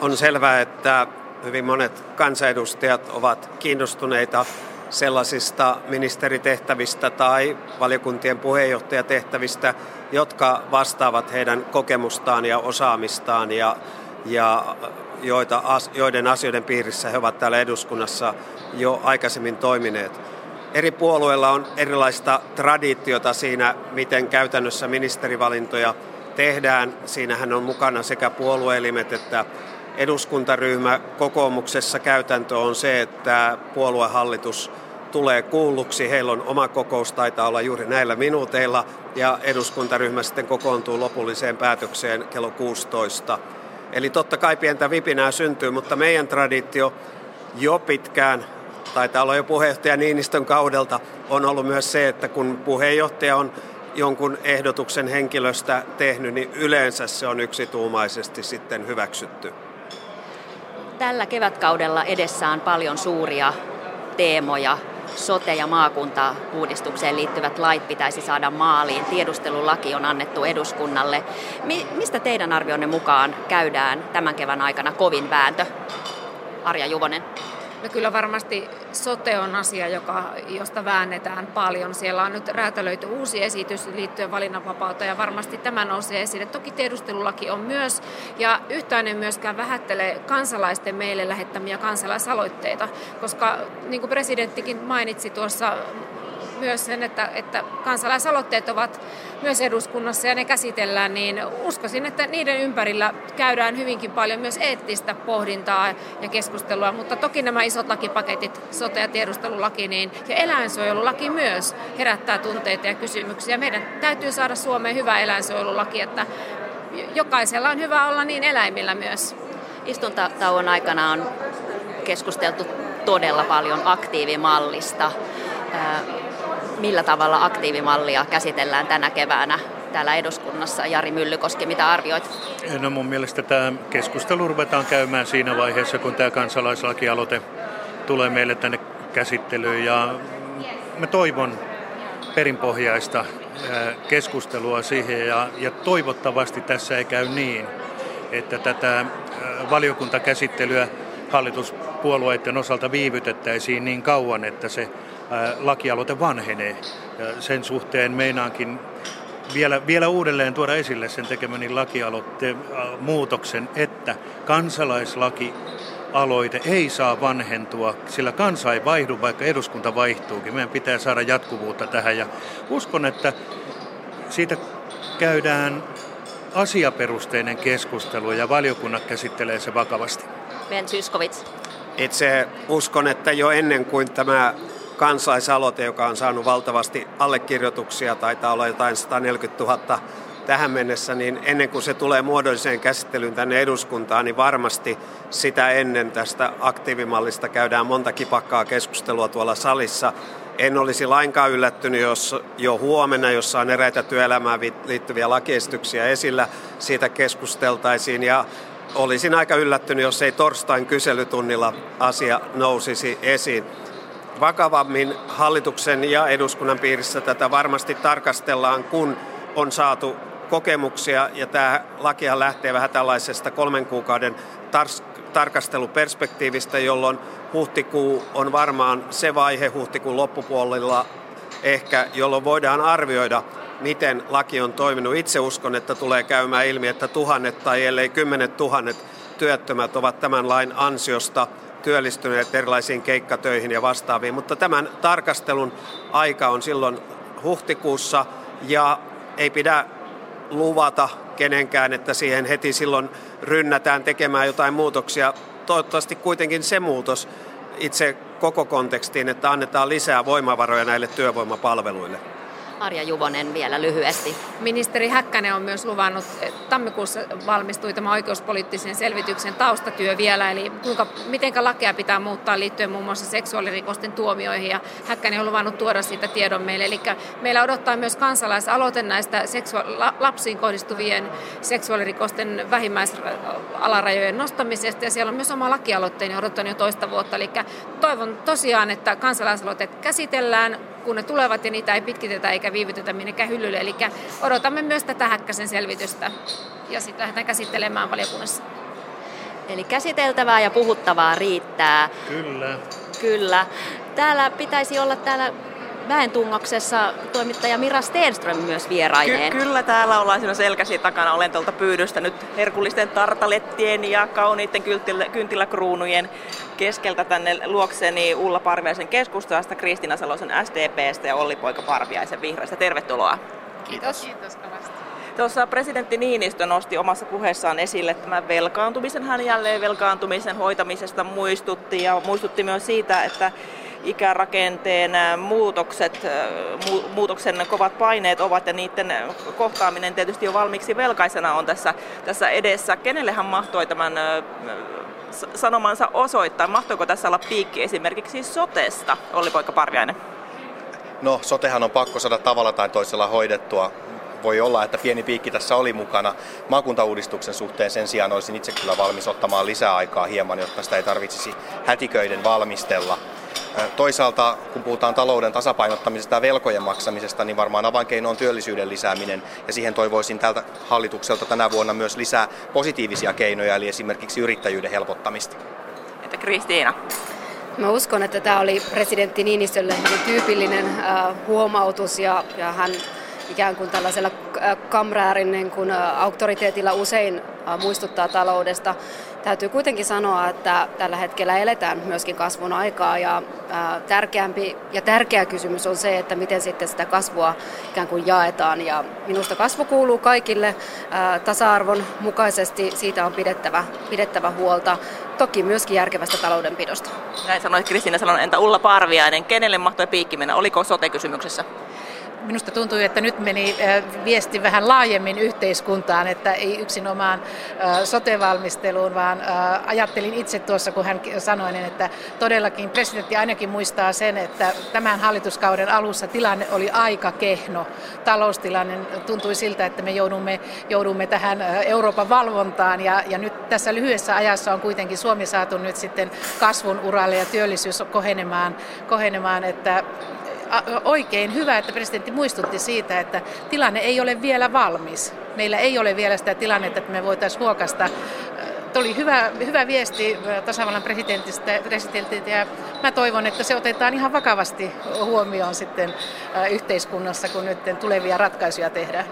S16: On selvää, että hyvin monet kansanedustajat ovat kiinnostuneita sellaisista ministeritehtävistä tai valiokuntien puheenjohtajatehtävistä, jotka vastaavat heidän kokemustaan ja osaamistaan ja, ja joita, joiden asioiden piirissä he ovat täällä eduskunnassa jo aikaisemmin toimineet. Eri puolueilla on erilaista traditiota siinä, miten käytännössä ministerivalintoja tehdään. Siinähän on mukana sekä puolueelimet että eduskuntaryhmä kokoomuksessa käytäntö on se, että puoluehallitus tulee kuulluksi. Heillä on oma kokous, taitaa olla juuri näillä minuuteilla, ja eduskuntaryhmä sitten kokoontuu lopulliseen päätökseen kello 16. Eli totta kai pientä vipinää syntyy, mutta meidän traditio jo pitkään, taitaa olla jo puheenjohtaja Niinistön kaudelta, on ollut myös se, että kun puheenjohtaja on jonkun ehdotuksen henkilöstä tehnyt, niin yleensä se on yksituumaisesti sitten hyväksytty.
S14: Tällä kevätkaudella edessä on paljon suuria teemoja. Sote- ja maakunta-uudistukseen liittyvät lait pitäisi saada maaliin. Tiedustelulaki on annettu eduskunnalle. Mi- mistä teidän arvionne mukaan käydään tämän kevään aikana kovin vääntö? Arja Juvonen.
S17: No kyllä varmasti sote on asia, joka, josta väännetään paljon. Siellä on nyt räätälöity uusi esitys liittyen valinnanvapauteen ja varmasti tämä nousee esille. Toki tiedustelulaki on myös ja yhtään myöskään vähättele kansalaisten meille lähettämiä kansalaisaloitteita, koska niin kuin presidenttikin mainitsi tuossa myös sen, että, että kansalaisaloitteet ovat myös eduskunnassa ja ne käsitellään, niin uskoisin, että niiden ympärillä käydään hyvinkin paljon myös eettistä pohdintaa ja keskustelua, mutta toki nämä isot lakipaketit, sote- ja tiedustelulaki niin, ja eläinsuojelulaki myös herättää tunteita ja kysymyksiä. Meidän täytyy saada Suomeen hyvä eläinsuojelulaki, että jokaisella on hyvä olla niin eläimillä myös.
S14: Istuntatauon aikana on keskusteltu todella paljon aktiivimallista millä tavalla aktiivimallia käsitellään tänä keväänä täällä eduskunnassa. Jari Myllykoski, mitä arvioit?
S15: No mun mielestä tämä keskustelu ruvetaan käymään siinä vaiheessa, kun tämä kansalaislakialoite tulee meille tänne käsittelyyn. Ja mä toivon perinpohjaista keskustelua siihen ja, ja toivottavasti tässä ei käy niin, että tätä valiokuntakäsittelyä hallituspuolueiden osalta viivytettäisiin niin kauan, että se lakialoite vanhenee. Ja sen suhteen meinaankin vielä, vielä uudelleen tuoda esille sen tekemäni lakialoitteen muutoksen, että kansalaislaki aloite ei saa vanhentua, sillä kansa ei vaihdu, vaikka eduskunta vaihtuukin. Meidän pitää saada jatkuvuutta tähän ja uskon, että siitä käydään asiaperusteinen keskustelu ja valiokunnat käsittelee se vakavasti.
S14: Ben Syskovits.
S16: Itse uskon, että jo ennen kuin tämä kansalaisaloite, joka on saanut valtavasti allekirjoituksia, taitaa olla jotain 140 000 tähän mennessä, niin ennen kuin se tulee muodolliseen käsittelyyn tänne eduskuntaan, niin varmasti sitä ennen tästä aktiivimallista käydään monta kipakkaa keskustelua tuolla salissa. En olisi lainkaan yllättynyt, jos jo huomenna, jossa on eräitä työelämään liittyviä lakiesityksiä esillä, siitä keskusteltaisiin. Ja olisin aika yllättynyt, jos ei torstain kyselytunnilla asia nousisi esiin vakavammin hallituksen ja eduskunnan piirissä tätä varmasti tarkastellaan, kun on saatu kokemuksia ja tämä lakia lähtee vähän tällaisesta kolmen kuukauden tar- tarkasteluperspektiivistä, jolloin huhtikuu on varmaan se vaihe huhtikuun loppupuolella ehkä, jolloin voidaan arvioida, miten laki on toiminut. Itse uskon, että tulee käymään ilmi, että tuhannet tai ellei kymmenet tuhannet työttömät ovat tämän lain ansiosta – työllistyneet erilaisiin keikkatöihin ja vastaaviin, mutta tämän tarkastelun aika on silloin huhtikuussa ja ei pidä luvata kenenkään, että siihen heti silloin rynnätään tekemään jotain muutoksia. Toivottavasti kuitenkin se muutos itse koko kontekstiin, että annetaan lisää voimavaroja näille työvoimapalveluille.
S14: Arja Juvonen vielä lyhyesti.
S17: Ministeri Häkkänen on myös luvannut, että tammikuussa valmistui tämä oikeuspoliittisen selvityksen taustatyö vielä, eli kuinka, miten lakeja pitää muuttaa liittyen muun muassa seksuaalirikosten tuomioihin, ja Häkkänen on luvannut tuoda siitä tiedon meille. Eli meillä odottaa myös kansalaisaloite näistä seksua- lapsiin kohdistuvien seksuaalirikosten vähimmäisalarajojen nostamisesta, ja siellä on myös oma lakialoitteeni odottanut jo toista vuotta. Eli toivon tosiaan, että kansalaisaloite käsitellään, kun ne tulevat ja niitä ei pitkitetä eikä viivytetä minnekään hyllylle. Eli odotamme myös tätä Häkkäsen selvitystä ja sitten lähdetään käsittelemään valiokunnassa.
S14: Eli käsiteltävää ja puhuttavaa riittää.
S15: Kyllä.
S14: Kyllä. Täällä pitäisi olla täällä väentungoksessa toimittaja Mira Stenström myös vieraineen.
S18: Ky- kyllä täällä ollaan siinä selkäsi takana. Olen tuolta pyydystä nyt herkullisten tartalettien ja kauniitten kynttilä, kynttiläkruunujen keskeltä tänne luokseni Ulla Parviaisen keskustasta, Kristiina Salosen SDPstä ja Olli Poika Parviaisen vihreistä. Tervetuloa.
S17: Kiitos. Kiitos kovasti.
S18: Tuossa presidentti Niinistö nosti omassa puheessaan esille tämän velkaantumisen. Hän jälleen velkaantumisen hoitamisesta muistutti ja muistutti myös siitä, että ikärakenteen muutokset, muutoksen kovat paineet ovat ja niiden kohtaaminen tietysti jo valmiiksi velkaisena on tässä, tässä edessä. Kenellehän mahtoi tämän sanomansa osoittaa? Mahtoiko tässä olla piikki esimerkiksi sotesta, Olli-Poika Parviainen?
S19: No, sotehan on pakko saada tavalla tai toisella hoidettua. Voi olla, että pieni piikki tässä oli mukana. Maakuntauudistuksen suhteen sen sijaan olisin itse kyllä valmis ottamaan lisää aikaa hieman, jotta sitä ei tarvitsisi hätiköiden valmistella. Toisaalta, kun puhutaan talouden tasapainottamisesta ja velkojen maksamisesta, niin varmaan avainkeino on työllisyyden lisääminen. Ja siihen toivoisin tältä hallitukselta tänä vuonna myös lisää positiivisia keinoja, eli esimerkiksi yrittäjyyden helpottamista.
S18: Että Kristiina?
S20: Mä uskon, että tämä oli presidentti Niinistölle hyvin tyypillinen huomautus ja, ja hän ikään kuin tällaisella kamräärin niin kuin, auktoriteetilla usein muistuttaa taloudesta. Täytyy kuitenkin sanoa, että tällä hetkellä eletään myöskin kasvun aikaa ja tärkeämpi ja tärkeä kysymys on se, että miten sitten sitä kasvua ikään kuin jaetaan. Ja minusta kasvu kuuluu kaikille tasa-arvon mukaisesti, siitä on pidettävä, pidettävä huolta. Toki myöskin järkevästä taloudenpidosta.
S18: Näin sanoi Kristiina Salon, entä Ulla Parviainen, kenelle mahtoi piikki mennä? Oliko sote-kysymyksessä?
S21: Minusta tuntui, että nyt meni viesti vähän laajemmin yhteiskuntaan, että ei yksinomaan sote-valmisteluun, vaan ajattelin itse tuossa, kun hän sanoi, niin että todellakin presidentti ainakin muistaa sen, että tämän hallituskauden alussa tilanne oli aika kehno. Taloustilanne tuntui siltä, että me joudumme, joudumme tähän Euroopan valvontaan ja, ja nyt tässä lyhyessä ajassa on kuitenkin Suomi saatu nyt sitten kasvun uralle ja työllisyys kohenemaan, kohenemaan että oikein hyvä, että presidentti muistutti siitä, että tilanne ei ole vielä valmis. Meillä ei ole vielä sitä tilannetta, että me voitaisiin huokasta oli hyvä, hyvä viesti tasavallan presidentistä, presidentiltä ja mä toivon, että se otetaan ihan vakavasti huomioon sitten yhteiskunnassa, kun nyt tulevia ratkaisuja tehdään.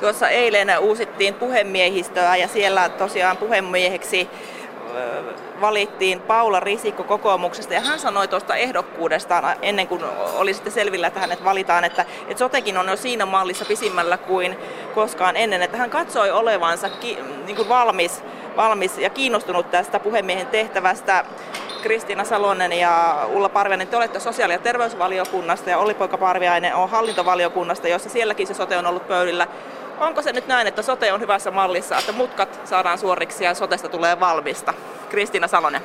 S18: Tuossa eilen uusittiin puhemiehistöä ja siellä tosiaan puhemieheksi valittiin Paula Risikko kokoomuksesta ja hän sanoi tuosta ehdokkuudestaan ennen kuin oli sitten selvillä, että hänet valitaan, että, että sotekin on jo siinä mallissa pisimmällä kuin koskaan ennen, että hän katsoi olevansa ki, niin kuin valmis, valmis ja kiinnostunut tästä puhemiehen tehtävästä. Kristiina Salonen ja Ulla Parviainen, te olette sosiaali- ja terveysvaliokunnasta ja Olli-Poika Parviainen on hallintovaliokunnasta, jossa sielläkin se sote on ollut pöydillä onko se nyt näin, että sote on hyvässä mallissa, että mutkat saadaan suoriksi ja sotesta tulee valmista? Kristiina Salonen.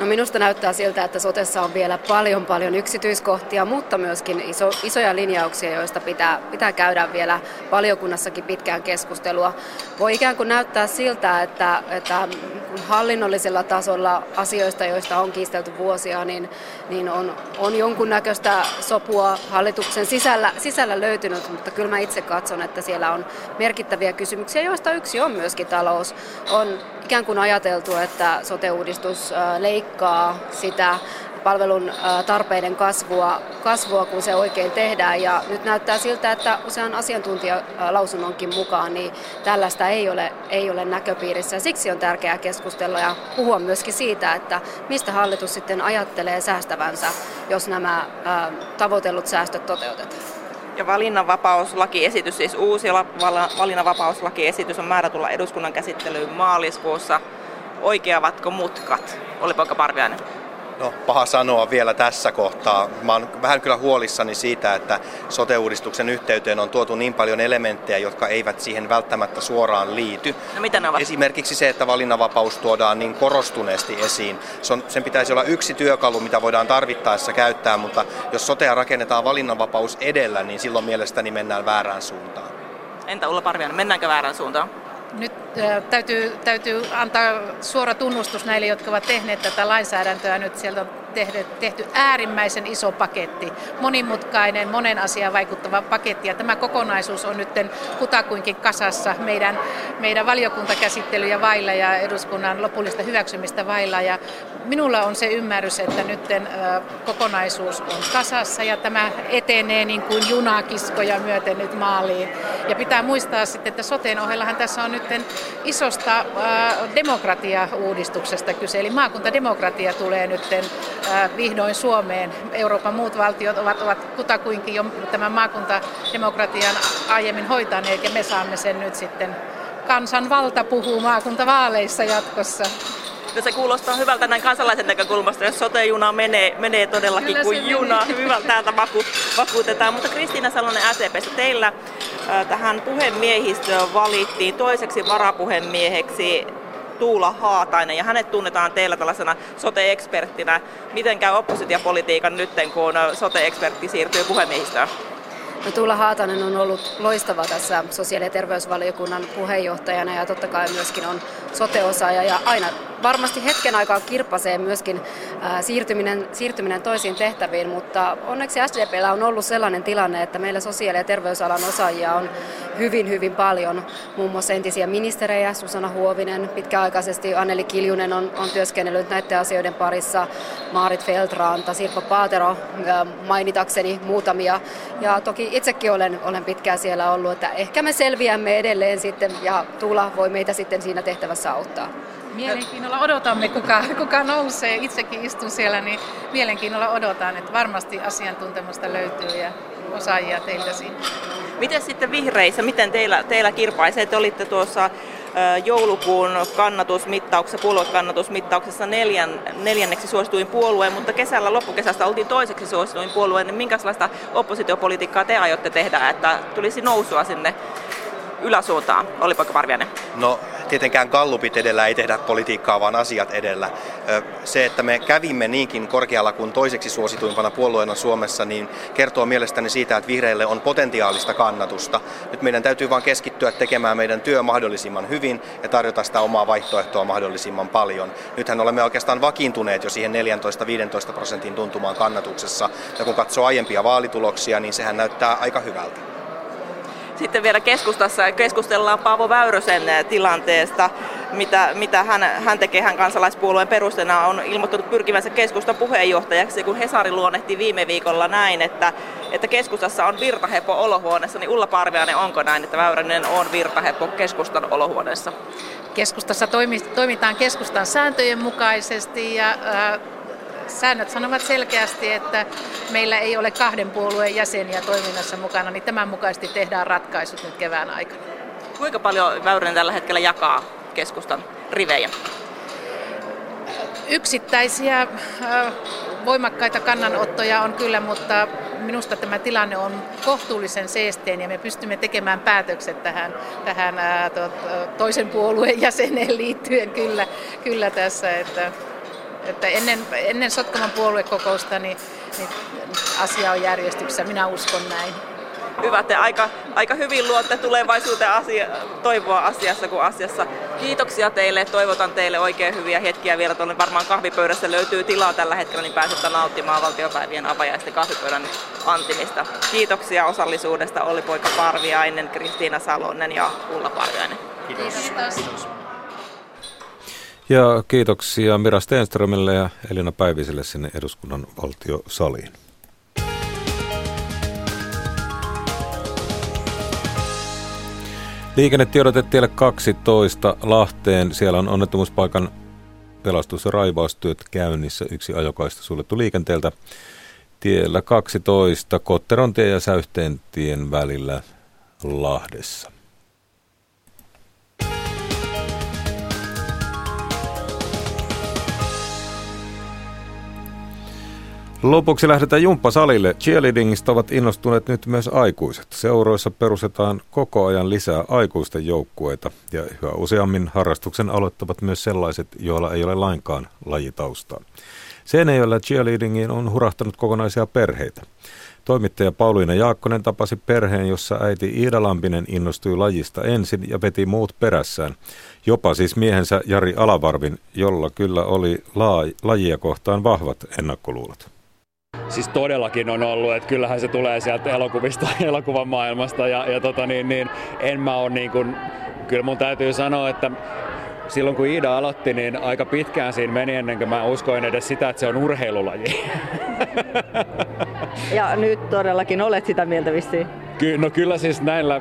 S20: No minusta näyttää siltä, että sotessa on vielä paljon paljon yksityiskohtia, mutta myöskin iso, isoja linjauksia, joista pitää, pitää käydä vielä valiokunnassakin pitkään keskustelua. Voi ikään kuin näyttää siltä, että, että hallinnollisella tasolla asioista, joista on kiistelty vuosia, niin, niin on, on jonkunnäköistä sopua hallituksen sisällä, sisällä löytynyt, mutta kyllä mä itse katson, että siellä on merkittäviä kysymyksiä, joista yksi on myöskin talous. On ikään kuin ajateltu, että sote-uudistus leikkaa sitä palvelun tarpeiden kasvua, kasvua, kun se oikein tehdään. Ja nyt näyttää siltä, että usean asiantuntijalausunnonkin mukaan niin tällaista ei ole, ei ole näköpiirissä. Siksi on tärkeää keskustella ja puhua myöskin siitä, että mistä hallitus sitten ajattelee säästävänsä, jos nämä tavoitellut säästöt toteutetaan.
S18: Ja valinnanvapauslakiesitys, siis uusi valinnanvapauslakiesitys on määrä tulla eduskunnan käsittelyyn maaliskuussa. Oikeavatko mutkat? Oli poika Parviainen.
S19: No, paha sanoa vielä tässä kohtaa. Mä oon vähän kyllä huolissani siitä, että sote-uudistuksen yhteyteen on tuotu niin paljon elementtejä, jotka eivät siihen välttämättä suoraan liity.
S18: No mitä ne ovat?
S19: Esimerkiksi se, että valinnanvapaus tuodaan niin korostuneesti esiin. Se on, sen pitäisi olla yksi työkalu, mitä voidaan tarvittaessa käyttää, mutta jos sotea rakennetaan valinnanvapaus edellä, niin silloin mielestäni mennään väärään suuntaan.
S18: Entä Ulla Parviainen, mennäänkö väärään suuntaan?
S21: Nyt täytyy, täytyy antaa suora tunnustus näille, jotka ovat tehneet tätä lainsäädäntöä. Nyt sieltä on tehty, tehty äärimmäisen iso paketti, monimutkainen, monen asiaan vaikuttava paketti. Ja tämä kokonaisuus on nyt kutakuinkin kasassa meidän, meidän valiokuntakäsittelyjä vailla ja eduskunnan lopullista hyväksymistä vailla. Ja minulla on se ymmärrys, että nyt kokonaisuus on kasassa ja tämä etenee niin kuin junakiskoja myöten nyt maaliin. Ja pitää muistaa sitten, että soteen ohellahan tässä on nyt isosta demokratia-uudistuksesta kyse. Eli maakuntademokratia tulee nyt vihdoin Suomeen. Euroopan muut valtiot ovat, ovat kutakuinkin jo tämän maakuntademokratian aiemmin hoitaneet ja me saamme sen nyt sitten kansanvalta puhuu maakuntavaaleissa jatkossa.
S18: Ja se kuulostaa hyvältä näin kansalaisen näkökulmasta, jos sote-juna menee, menee todellakin Kyllä kuin juna. Menee. Hyvältä täältä vaku, vakuutetaan. Mutta Kristiina Salonen SCPstä, teillä äh, tähän puhemiehistöön valittiin toiseksi varapuhemieheksi Tuula Haatainen ja hänet tunnetaan teillä tällaisena sote-eksperttinä. Miten käy oppositiopolitiikan nyt, kun sote-ekspertti siirtyy puhemiehistöön?
S20: No, Tuula Haatanen on ollut loistava tässä sosiaali- ja terveysvaliokunnan puheenjohtajana ja totta kai myöskin on soteosaaja ja aina varmasti hetken aikaa kirpasee myöskin ää, siirtyminen, siirtyminen toisiin tehtäviin, mutta onneksi SDPllä on ollut sellainen tilanne, että meillä sosiaali- ja terveysalan osaajia on hyvin, hyvin paljon. Muun muassa entisiä ministerejä, Susanna Huovinen, pitkäaikaisesti Anneli Kiljunen on, on työskennellyt näiden asioiden parissa, Maarit Feltranta, Sirpa Paatero, mainitakseni muutamia. Ja toki itsekin olen, olen pitkään siellä ollut, että ehkä me selviämme edelleen sitten ja Tuula voi meitä sitten siinä tehtävässä auttaa.
S21: Mielenkiinnolla odotamme, kuka, kuka nousee. Itsekin istun siellä, niin mielenkiinnolla odotan, että varmasti asiantuntemusta löytyy ja osaajia teiltä siinä.
S18: Miten sitten vihreissä, miten teillä, teillä kirpaisee? Te olitte tuossa joulukuun kannatusmittauksessa, puoluekannatusmittauksessa neljän, neljänneksi suosituin puolue, mutta kesällä loppukesästä oltiin toiseksi suosituin puolue, niin minkälaista oppositiopolitiikkaa te aiotte tehdä, että tulisi nousua sinne yläsuuntaan? Oli Parviainen.
S19: No tietenkään kallupit edellä ei tehdä politiikkaa, vaan asiat edellä. Se, että me kävimme niinkin korkealla kuin toiseksi suosituimpana puolueena Suomessa, niin kertoo mielestäni siitä, että vihreille on potentiaalista kannatusta. Nyt meidän täytyy vain keskittyä tekemään meidän työ mahdollisimman hyvin ja tarjota sitä omaa vaihtoehtoa mahdollisimman paljon. Nythän olemme oikeastaan vakiintuneet jo siihen 14-15 prosentin tuntumaan kannatuksessa. Ja kun katsoo aiempia vaalituloksia, niin sehän näyttää aika hyvältä.
S18: Sitten vielä keskustassa keskustellaan Paavo Väyrysen eh, tilanteesta, mitä, mitä hän, hän tekee hän kansalaispuolueen perusteena on ilmoittanut pyrkivänsä keskustan puheenjohtajaksi, kun Hesari luonnehti viime viikolla näin, että, että keskustassa on virtahepo olohuoneessa, niin Ulla Parviainen, onko näin, että Väyrynen on virtahepo keskustan olohuoneessa?
S21: Keskustassa toimitaan keskustan sääntöjen mukaisesti ja äh, säännöt sanovat selkeästi, että meillä ei ole kahden puolueen jäseniä toiminnassa mukana, niin tämän mukaisesti tehdään ratkaisut nyt kevään aikana.
S18: Kuinka paljon Väyrynen tällä hetkellä jakaa keskustan rivejä?
S21: Yksittäisiä voimakkaita kannanottoja on kyllä, mutta minusta tämä tilanne on kohtuullisen seesteen ja me pystymme tekemään päätökset tähän, tähän toisen puolueen jäseneen liittyen kyllä, kyllä tässä. Että että ennen, ennen Sotkaman puoluekokousta niin, niin asia on järjestyksessä, minä uskon näin.
S18: Hyvä, te aika, aika hyvin luotte tulevaisuuteen asia, toivoa asiassa kuin asiassa. Kiitoksia teille, toivotan teille oikein hyviä hetkiä vielä tuonne. Varmaan kahvipöydässä löytyy tilaa tällä hetkellä, niin pääsette nauttimaan valtiopäivien avajaisten kahvipöydän antimista. Kiitoksia osallisuudesta Olli-poika Parviainen, Kristiina Salonen ja Ulla Parviainen.
S21: Kiitos. Kiitos.
S3: Ja kiitoksia Mira Stenströmille ja Elina Päiviselle sinne eduskunnan valtiosaliin. Liikennetiedote tielle 12 Lahteen. Siellä on onnettomuuspaikan pelastus- ja raivaustyöt käynnissä. Yksi ajokaista suljettu liikenteeltä. Tiellä 12 Kotterontie ja Säyhteentien välillä Lahdessa. Lopuksi lähdetään jumppasalille. Cheerleadingista ovat innostuneet nyt myös aikuiset. Seuroissa perustetaan koko ajan lisää aikuisten joukkueita ja yhä useammin harrastuksen aloittavat myös sellaiset, joilla ei ole lainkaan lajitaustaa. Seinäjoella cheerleadingiin on hurahtanut kokonaisia perheitä. Toimittaja Pauliina Jaakkonen tapasi perheen, jossa äiti Iida Lampinen innostui lajista ensin ja veti muut perässään. Jopa siis miehensä Jari Alavarvin, jolla kyllä oli lajia kohtaan vahvat ennakkoluulot.
S22: Siis todellakin on ollut, että kyllähän se tulee sieltä elokuvista, elokuvan maailmasta ja, ja tota niin, niin, en mä ole niin kuin, kyllä mun täytyy sanoa, että silloin kun Iida aloitti, niin aika pitkään siinä meni ennen kuin mä uskoin edes sitä, että se on urheilulaji.
S23: Ja nyt todellakin olet sitä mieltä vissiin.
S22: Ky- no kyllä siis näillä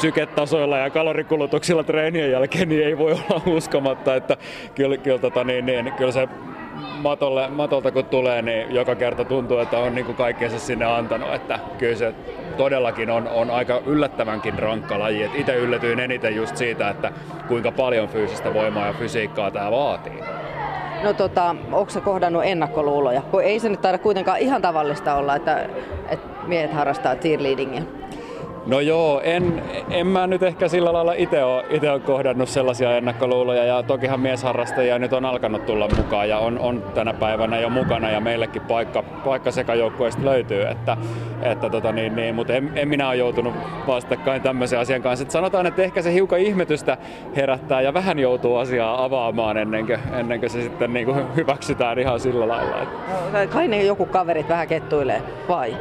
S22: syketasoilla ja kalorikulutuksilla treenien jälkeen niin ei voi olla uskomatta, että kyllä, kyllä, tota, niin, niin, kyllä se matolle, matolta kun tulee, niin joka kerta tuntuu, että on niin kaikkeensa sinne antanut. Että kyllä se todellakin on, on aika yllättävänkin rankka laji. itse yllätyin eniten just siitä, että kuinka paljon fyysistä voimaa ja fysiikkaa tämä vaatii.
S23: No tota, onko se kohdannut ennakkoluuloja? Kun ei se nyt taida kuitenkaan ihan tavallista olla, että, että miehet harrastaa cheerleadingia.
S22: No joo, en, en mä nyt ehkä sillä lailla itse ole, ole kohdannut sellaisia ennakkoluuloja ja tokihan miesharrastajia nyt on alkanut tulla mukaan ja on, on tänä päivänä jo mukana ja meillekin paikka, paikka sekajoukkueesta löytyy, että, että tota niin, niin, mutta en, en, minä ole joutunut vastakkain tämmöisen asian kanssa. Että sanotaan, että ehkä se hiukan ihmetystä herättää ja vähän joutuu asiaa avaamaan ennen kuin, ennen kuin se sitten niin kuin hyväksytään ihan sillä lailla. Että...
S23: No, kai ne joku kaverit vähän kettuilee, vai?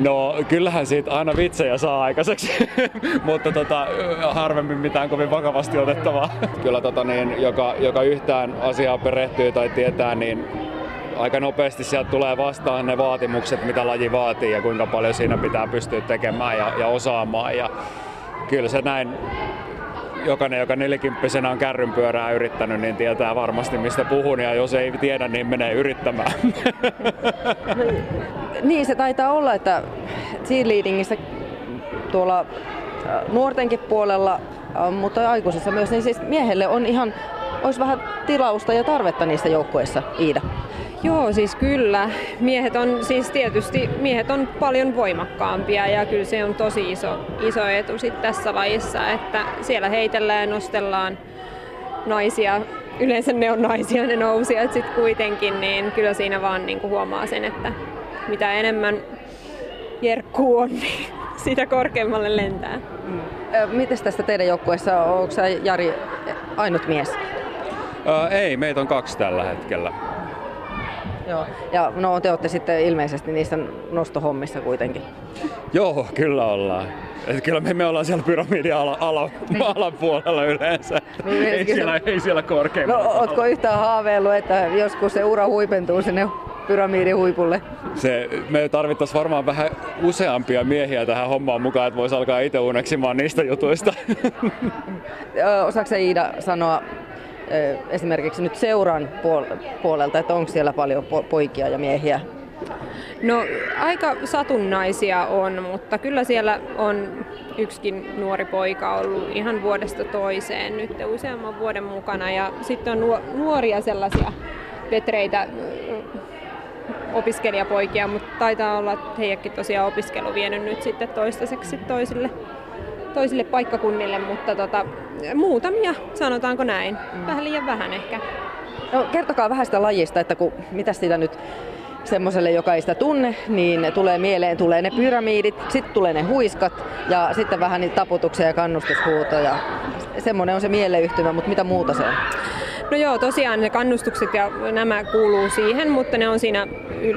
S22: No kyllähän siitä aina vitsejä saa aikaiseksi, mutta tota, harvemmin mitään kovin vakavasti otettavaa. Kyllä tota, niin, joka, joka yhtään asiaa perehtyy tai tietää, niin aika nopeasti sieltä tulee vastaan ne vaatimukset, mitä laji vaatii ja kuinka paljon siinä pitää pystyä tekemään ja, ja osaamaan. Ja kyllä se näin jokainen, joka nelikymppisenä on kärrynpyörää yrittänyt, niin tietää varmasti mistä puhun ja jos ei tiedä, niin menee yrittämään.
S23: Niin se taitaa olla, että cheerleadingissä tuolla äh, nuortenkin puolella, äh, mutta aikuisissa myös, niin siis miehelle on ihan, olisi vähän tilausta ja tarvetta niissä joukkueissa, Iida.
S24: Joo, siis kyllä. Miehet on siis tietysti miehet on paljon voimakkaampia ja kyllä se on tosi iso, iso etu sit tässä lajissa, että siellä heitellään ja nostellaan naisia. Yleensä ne on naisia ne nousijat sitten kuitenkin, niin kyllä siinä vaan niinku huomaa sen, että mitä enemmän jerkkuu on, niin sitä korkeammalle lentää. Mm.
S23: Miten tästä teidän joukkueessa, onko Jari ainut mies?
S22: Ää, ei, meitä on kaksi tällä hetkellä.
S23: Joo. Ja no te olette sitten ilmeisesti niissä nostohommissa kuitenkin.
S22: Joo, kyllä ollaan. Et kyllä me, me ollaan siellä pyramidin ala, ala, niin. alapuolella yleensä. Niin, ei, siellä, ei siellä korkeimmalla.
S23: No, ootko yhtään haaveillut, että joskus se ura huipentuu sinne pyramidin huipulle?
S22: Se, me tarvittaisiin varmaan vähän useampia miehiä tähän hommaan mukaan, että voisi alkaa itse uneksimaan niistä jutuista.
S23: Osaatko Iida sanoa esimerkiksi nyt seuran puolelta, että onko siellä paljon poikia ja miehiä?
S24: No aika satunnaisia on, mutta kyllä siellä on yksikin nuori poika ollut ihan vuodesta toiseen nyt useamman vuoden mukana ja sitten on nuoria sellaisia vetreitä opiskelijapoikia, mutta taitaa olla, että heidätkin tosiaan opiskelu vienyt nyt sitten toistaiseksi toisille toisille paikkakunnille, mutta tota, muutamia, sanotaanko näin. Mm. Vähän liian vähän ehkä.
S23: No, kertokaa vähän sitä lajista, että kun, mitä sitä nyt semmoiselle, joka ei sitä tunne, niin tulee mieleen, tulee ne pyramiidit, sitten tulee ne huiskat ja sitten vähän niitä taputuksia ja kannustushuutoja. Semmoinen on se mieleyhtymä, mutta mitä muuta se on?
S24: No joo, tosiaan ne kannustukset ja nämä kuuluu siihen, mutta ne on siinä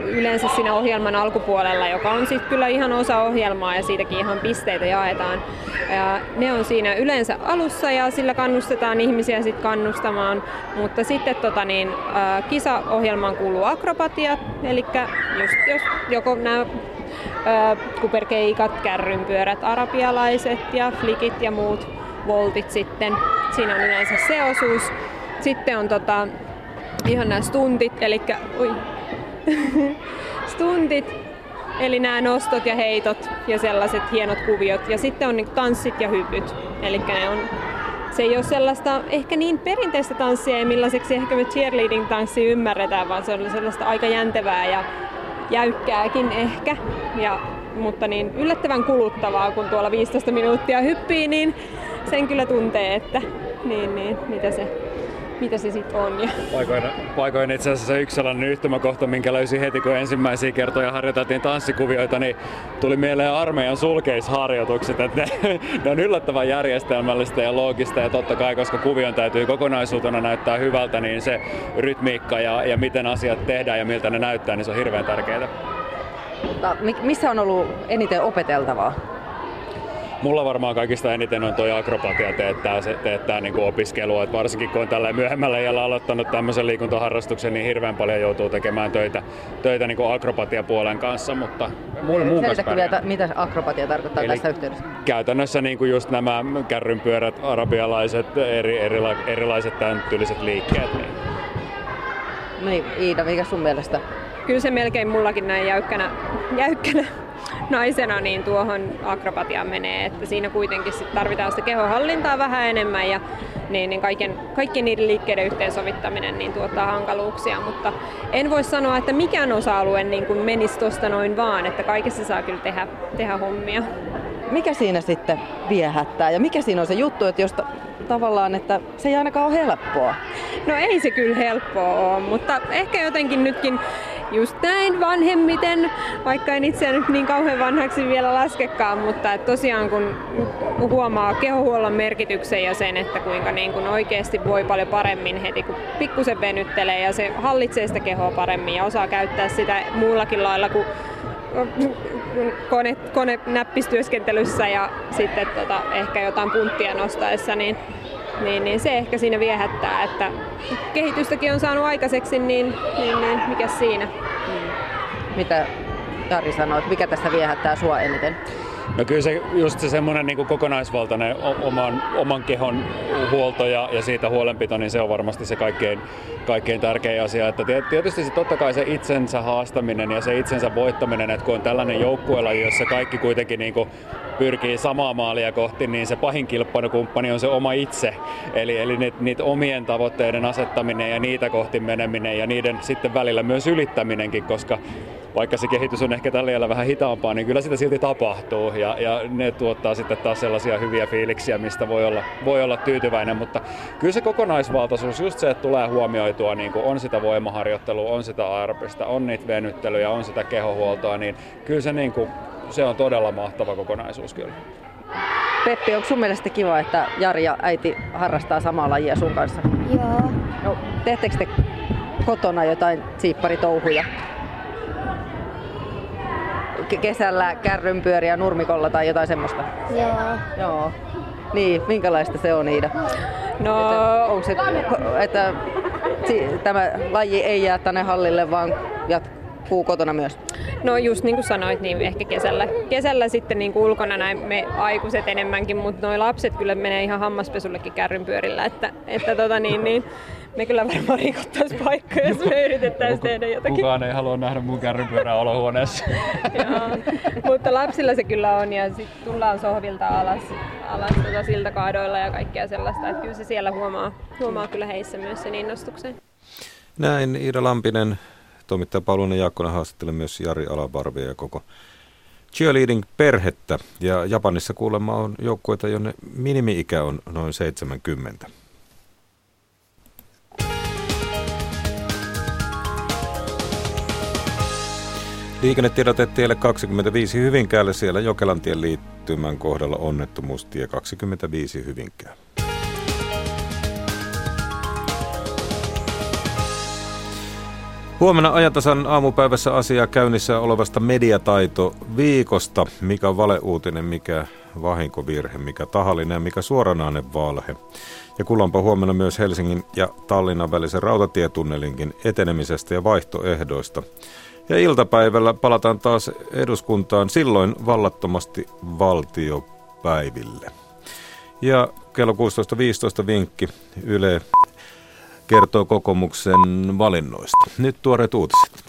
S24: yleensä siinä ohjelman alkupuolella, joka on sitten kyllä ihan osa ohjelmaa ja siitäkin ihan pisteitä jaetaan. Ja ne on siinä yleensä alussa ja sillä kannustetaan ihmisiä sitten kannustamaan, mutta sitten tota niin, kisaohjelmaan kuuluu akrobatiat, eli just jos joko nämä kuperkeikat, kärrynpyörät, arabialaiset ja flikit ja muut voltit sitten. Siinä on yleensä se osuus. Sitten on tota, ihan nämä stuntit, eli stuntit, eli nämä nostot ja heitot ja sellaiset hienot kuviot. Ja sitten on niin tanssit ja hypyt, eli ne on se ei ole sellaista ehkä niin perinteistä tanssia, millaiseksi ehkä me cheerleading-tanssi ymmärretään, vaan se on sellaista aika jäntevää ja jäykkääkin ehkä. Ja, mutta niin yllättävän kuluttavaa, kun tuolla 15 minuuttia hyppii, niin sen kyllä tuntee, että niin, niin, mitä se mitä se sitten on. Ja...
S22: Paikoin, paikoin itse asiassa yksi sellainen yhtymäkohta, minkä löysin heti, kun ensimmäisiä kertoja harjoiteltiin tanssikuvioita, niin tuli mieleen armeijan sulkeisharjoitukset. Että ne, ne on yllättävän järjestelmällistä ja loogista ja totta kai, koska kuvion täytyy kokonaisuutena näyttää hyvältä, niin se rytmiikka ja, ja miten asiat tehdään ja miltä ne näyttää, niin se on hirveän tärkeää.
S23: Mutta missä on ollut eniten opeteltavaa?
S22: Mulla varmaan kaikista eniten on toi akrobatia teettää, se, teettää niin kuin opiskelua. Et varsinkin kun on tällä myöhemmällä iällä aloittanut tämmöisen liikuntaharrastuksen, niin hirveän paljon joutuu tekemään töitä, töitä niin kuin akrobatiapuolen kanssa, mutta muun, muun kanssa
S23: vielä, mitä akrobatia tarkoittaa Eli tässä yhteydessä?
S22: Käytännössä niin kuin just nämä kärrynpyörät, arabialaiset, eri, erila, erilaiset tämän tyyliset liikkeet. Niin.
S23: No niin, Iida, mikä sun mielestä?
S24: Kyllä se melkein mullakin näin jäykkänä, jäykkänä naisena niin tuohon akrobatiaan menee, että siinä kuitenkin sit tarvitaan sitä kehohallintaa vähän enemmän ja niin, niin kaiken, kaikkien niiden liikkeiden yhteensovittaminen niin tuottaa hankaluuksia, mutta en voi sanoa, että mikään osa-alue niin kuin menisi tuosta noin vaan, että kaikessa saa kyllä tehdä, tehdä hommia.
S23: Mikä siinä sitten viehättää ja mikä siinä on se juttu, että jos tavallaan, että se ei ainakaan ole helppoa?
S24: No ei se kyllä helppoa ole, mutta ehkä jotenkin nytkin just näin vanhemmiten, vaikka en itse nyt niin kauhean vanhaksi vielä laskekaan, mutta että tosiaan kun huomaa kehohuollon merkityksen ja sen, että kuinka niin kuin oikeasti voi paljon paremmin heti, kun pikkusen venyttelee ja se hallitsee sitä kehoa paremmin ja osaa käyttää sitä muullakin lailla kuin kone, kone näppistyöskentelyssä ja sitten tota, ehkä jotain punttia nostaessa, niin, niin, niin se ehkä siinä viehättää, että kehitystäkin on saanut aikaiseksi, niin, niin, niin mikä siinä.
S23: Mitä Jari sanoi, mikä tässä viehättää sua eniten?
S22: No kyllä se just se semmoinen niin kuin kokonaisvaltainen oman, oman kehon huolto ja, ja siitä huolenpito, niin se on varmasti se kaikkein, kaikkein tärkein asia. Että tietysti se totta kai se itsensä haastaminen ja se itsensä voittaminen, että kun on tällainen joukkuelaji, jossa kaikki kuitenkin niin kuin pyrkii samaa maalia kohti, niin se pahin kilpailukumppani on se oma itse. Eli, eli niitä, niitä omien tavoitteiden asettaminen ja niitä kohti meneminen ja niiden sitten välillä myös ylittäminenkin, koska vaikka se kehitys on ehkä tällä vähän hitaampaa, niin kyllä sitä silti tapahtuu ja, ja ne tuottaa sitten taas sellaisia hyviä fiiliksiä, mistä voi olla, voi olla tyytyväinen, mutta kyllä se kokonaisvaltaisuus, just se, että tulee huomioitua, niin kuin on sitä voimaharjoittelua, on sitä arpista, on niitä venyttelyjä, on sitä kehohuoltoa, niin kyllä se, niin kuin, se on todella mahtava kokonaisuus kyllä.
S23: Peppi, onko sun mielestä kiva, että Jari ja äiti harrastaa samaa lajia sun kanssa?
S25: Joo.
S23: No, teettekö te kotona jotain siipparitouhuja? Kesällä kärrynpyöriä nurmikolla tai jotain semmoista?
S25: Joo.
S23: Joo. Niin, minkälaista se on Iida?
S24: No...
S23: Että, onko se, että tämä laji ei jää tänne hallille, vaan jatkuu kotona myös?
S24: No just niin kuin sanoit, niin ehkä kesällä, kesällä sitten niin kuin ulkona näin me aikuiset enemmänkin, mutta nuo lapset kyllä menee ihan hammaspesullekin kärrynpyörillä, että, että tota niin, niin me kyllä varmaan rikottaisiin paikkoja, jos me yritettäisiin tehdä jotakin.
S22: Kukaan ei halua nähdä mun kärrypyörää olohuoneessa.
S24: mutta lapsilla se kyllä on ja sitten tullaan sohvilta alas, alas tuota siltakaadoilla ja kaikkea sellaista. Että kyllä se siellä huomaa, huomaa kyllä heissä myös sen innostuksen.
S3: Näin Iida Lampinen, toimittaja Paulunen Jaakkonen haastatteli myös Jari Alabarvia ja koko cheerleading-perhettä. Ja Japanissa kuulemma on joukkueita, jonne minimi-ikä on noin 70. Liikennetiedote tielle 25 Hyvinkäälle siellä Jokelantien liittymän kohdalla onnettomuustie 25 Hyvinkää. Huomenna ajantasan aamupäivässä asiaa käynnissä olevasta mediataito viikosta, mikä valeuutinen, mikä vahinkovirhe, mikä tahallinen ja mikä suoranainen valhe. Ja kuullaanpa huomenna myös Helsingin ja Tallinnan välisen rautatietunnelinkin etenemisestä ja vaihtoehdoista. Ja iltapäivällä palataan taas eduskuntaan silloin vallattomasti valtiopäiville. Ja kello 16.15 vinkki Yle kertoo kokoomuksen valinnoista. Nyt tuoreet uutiset.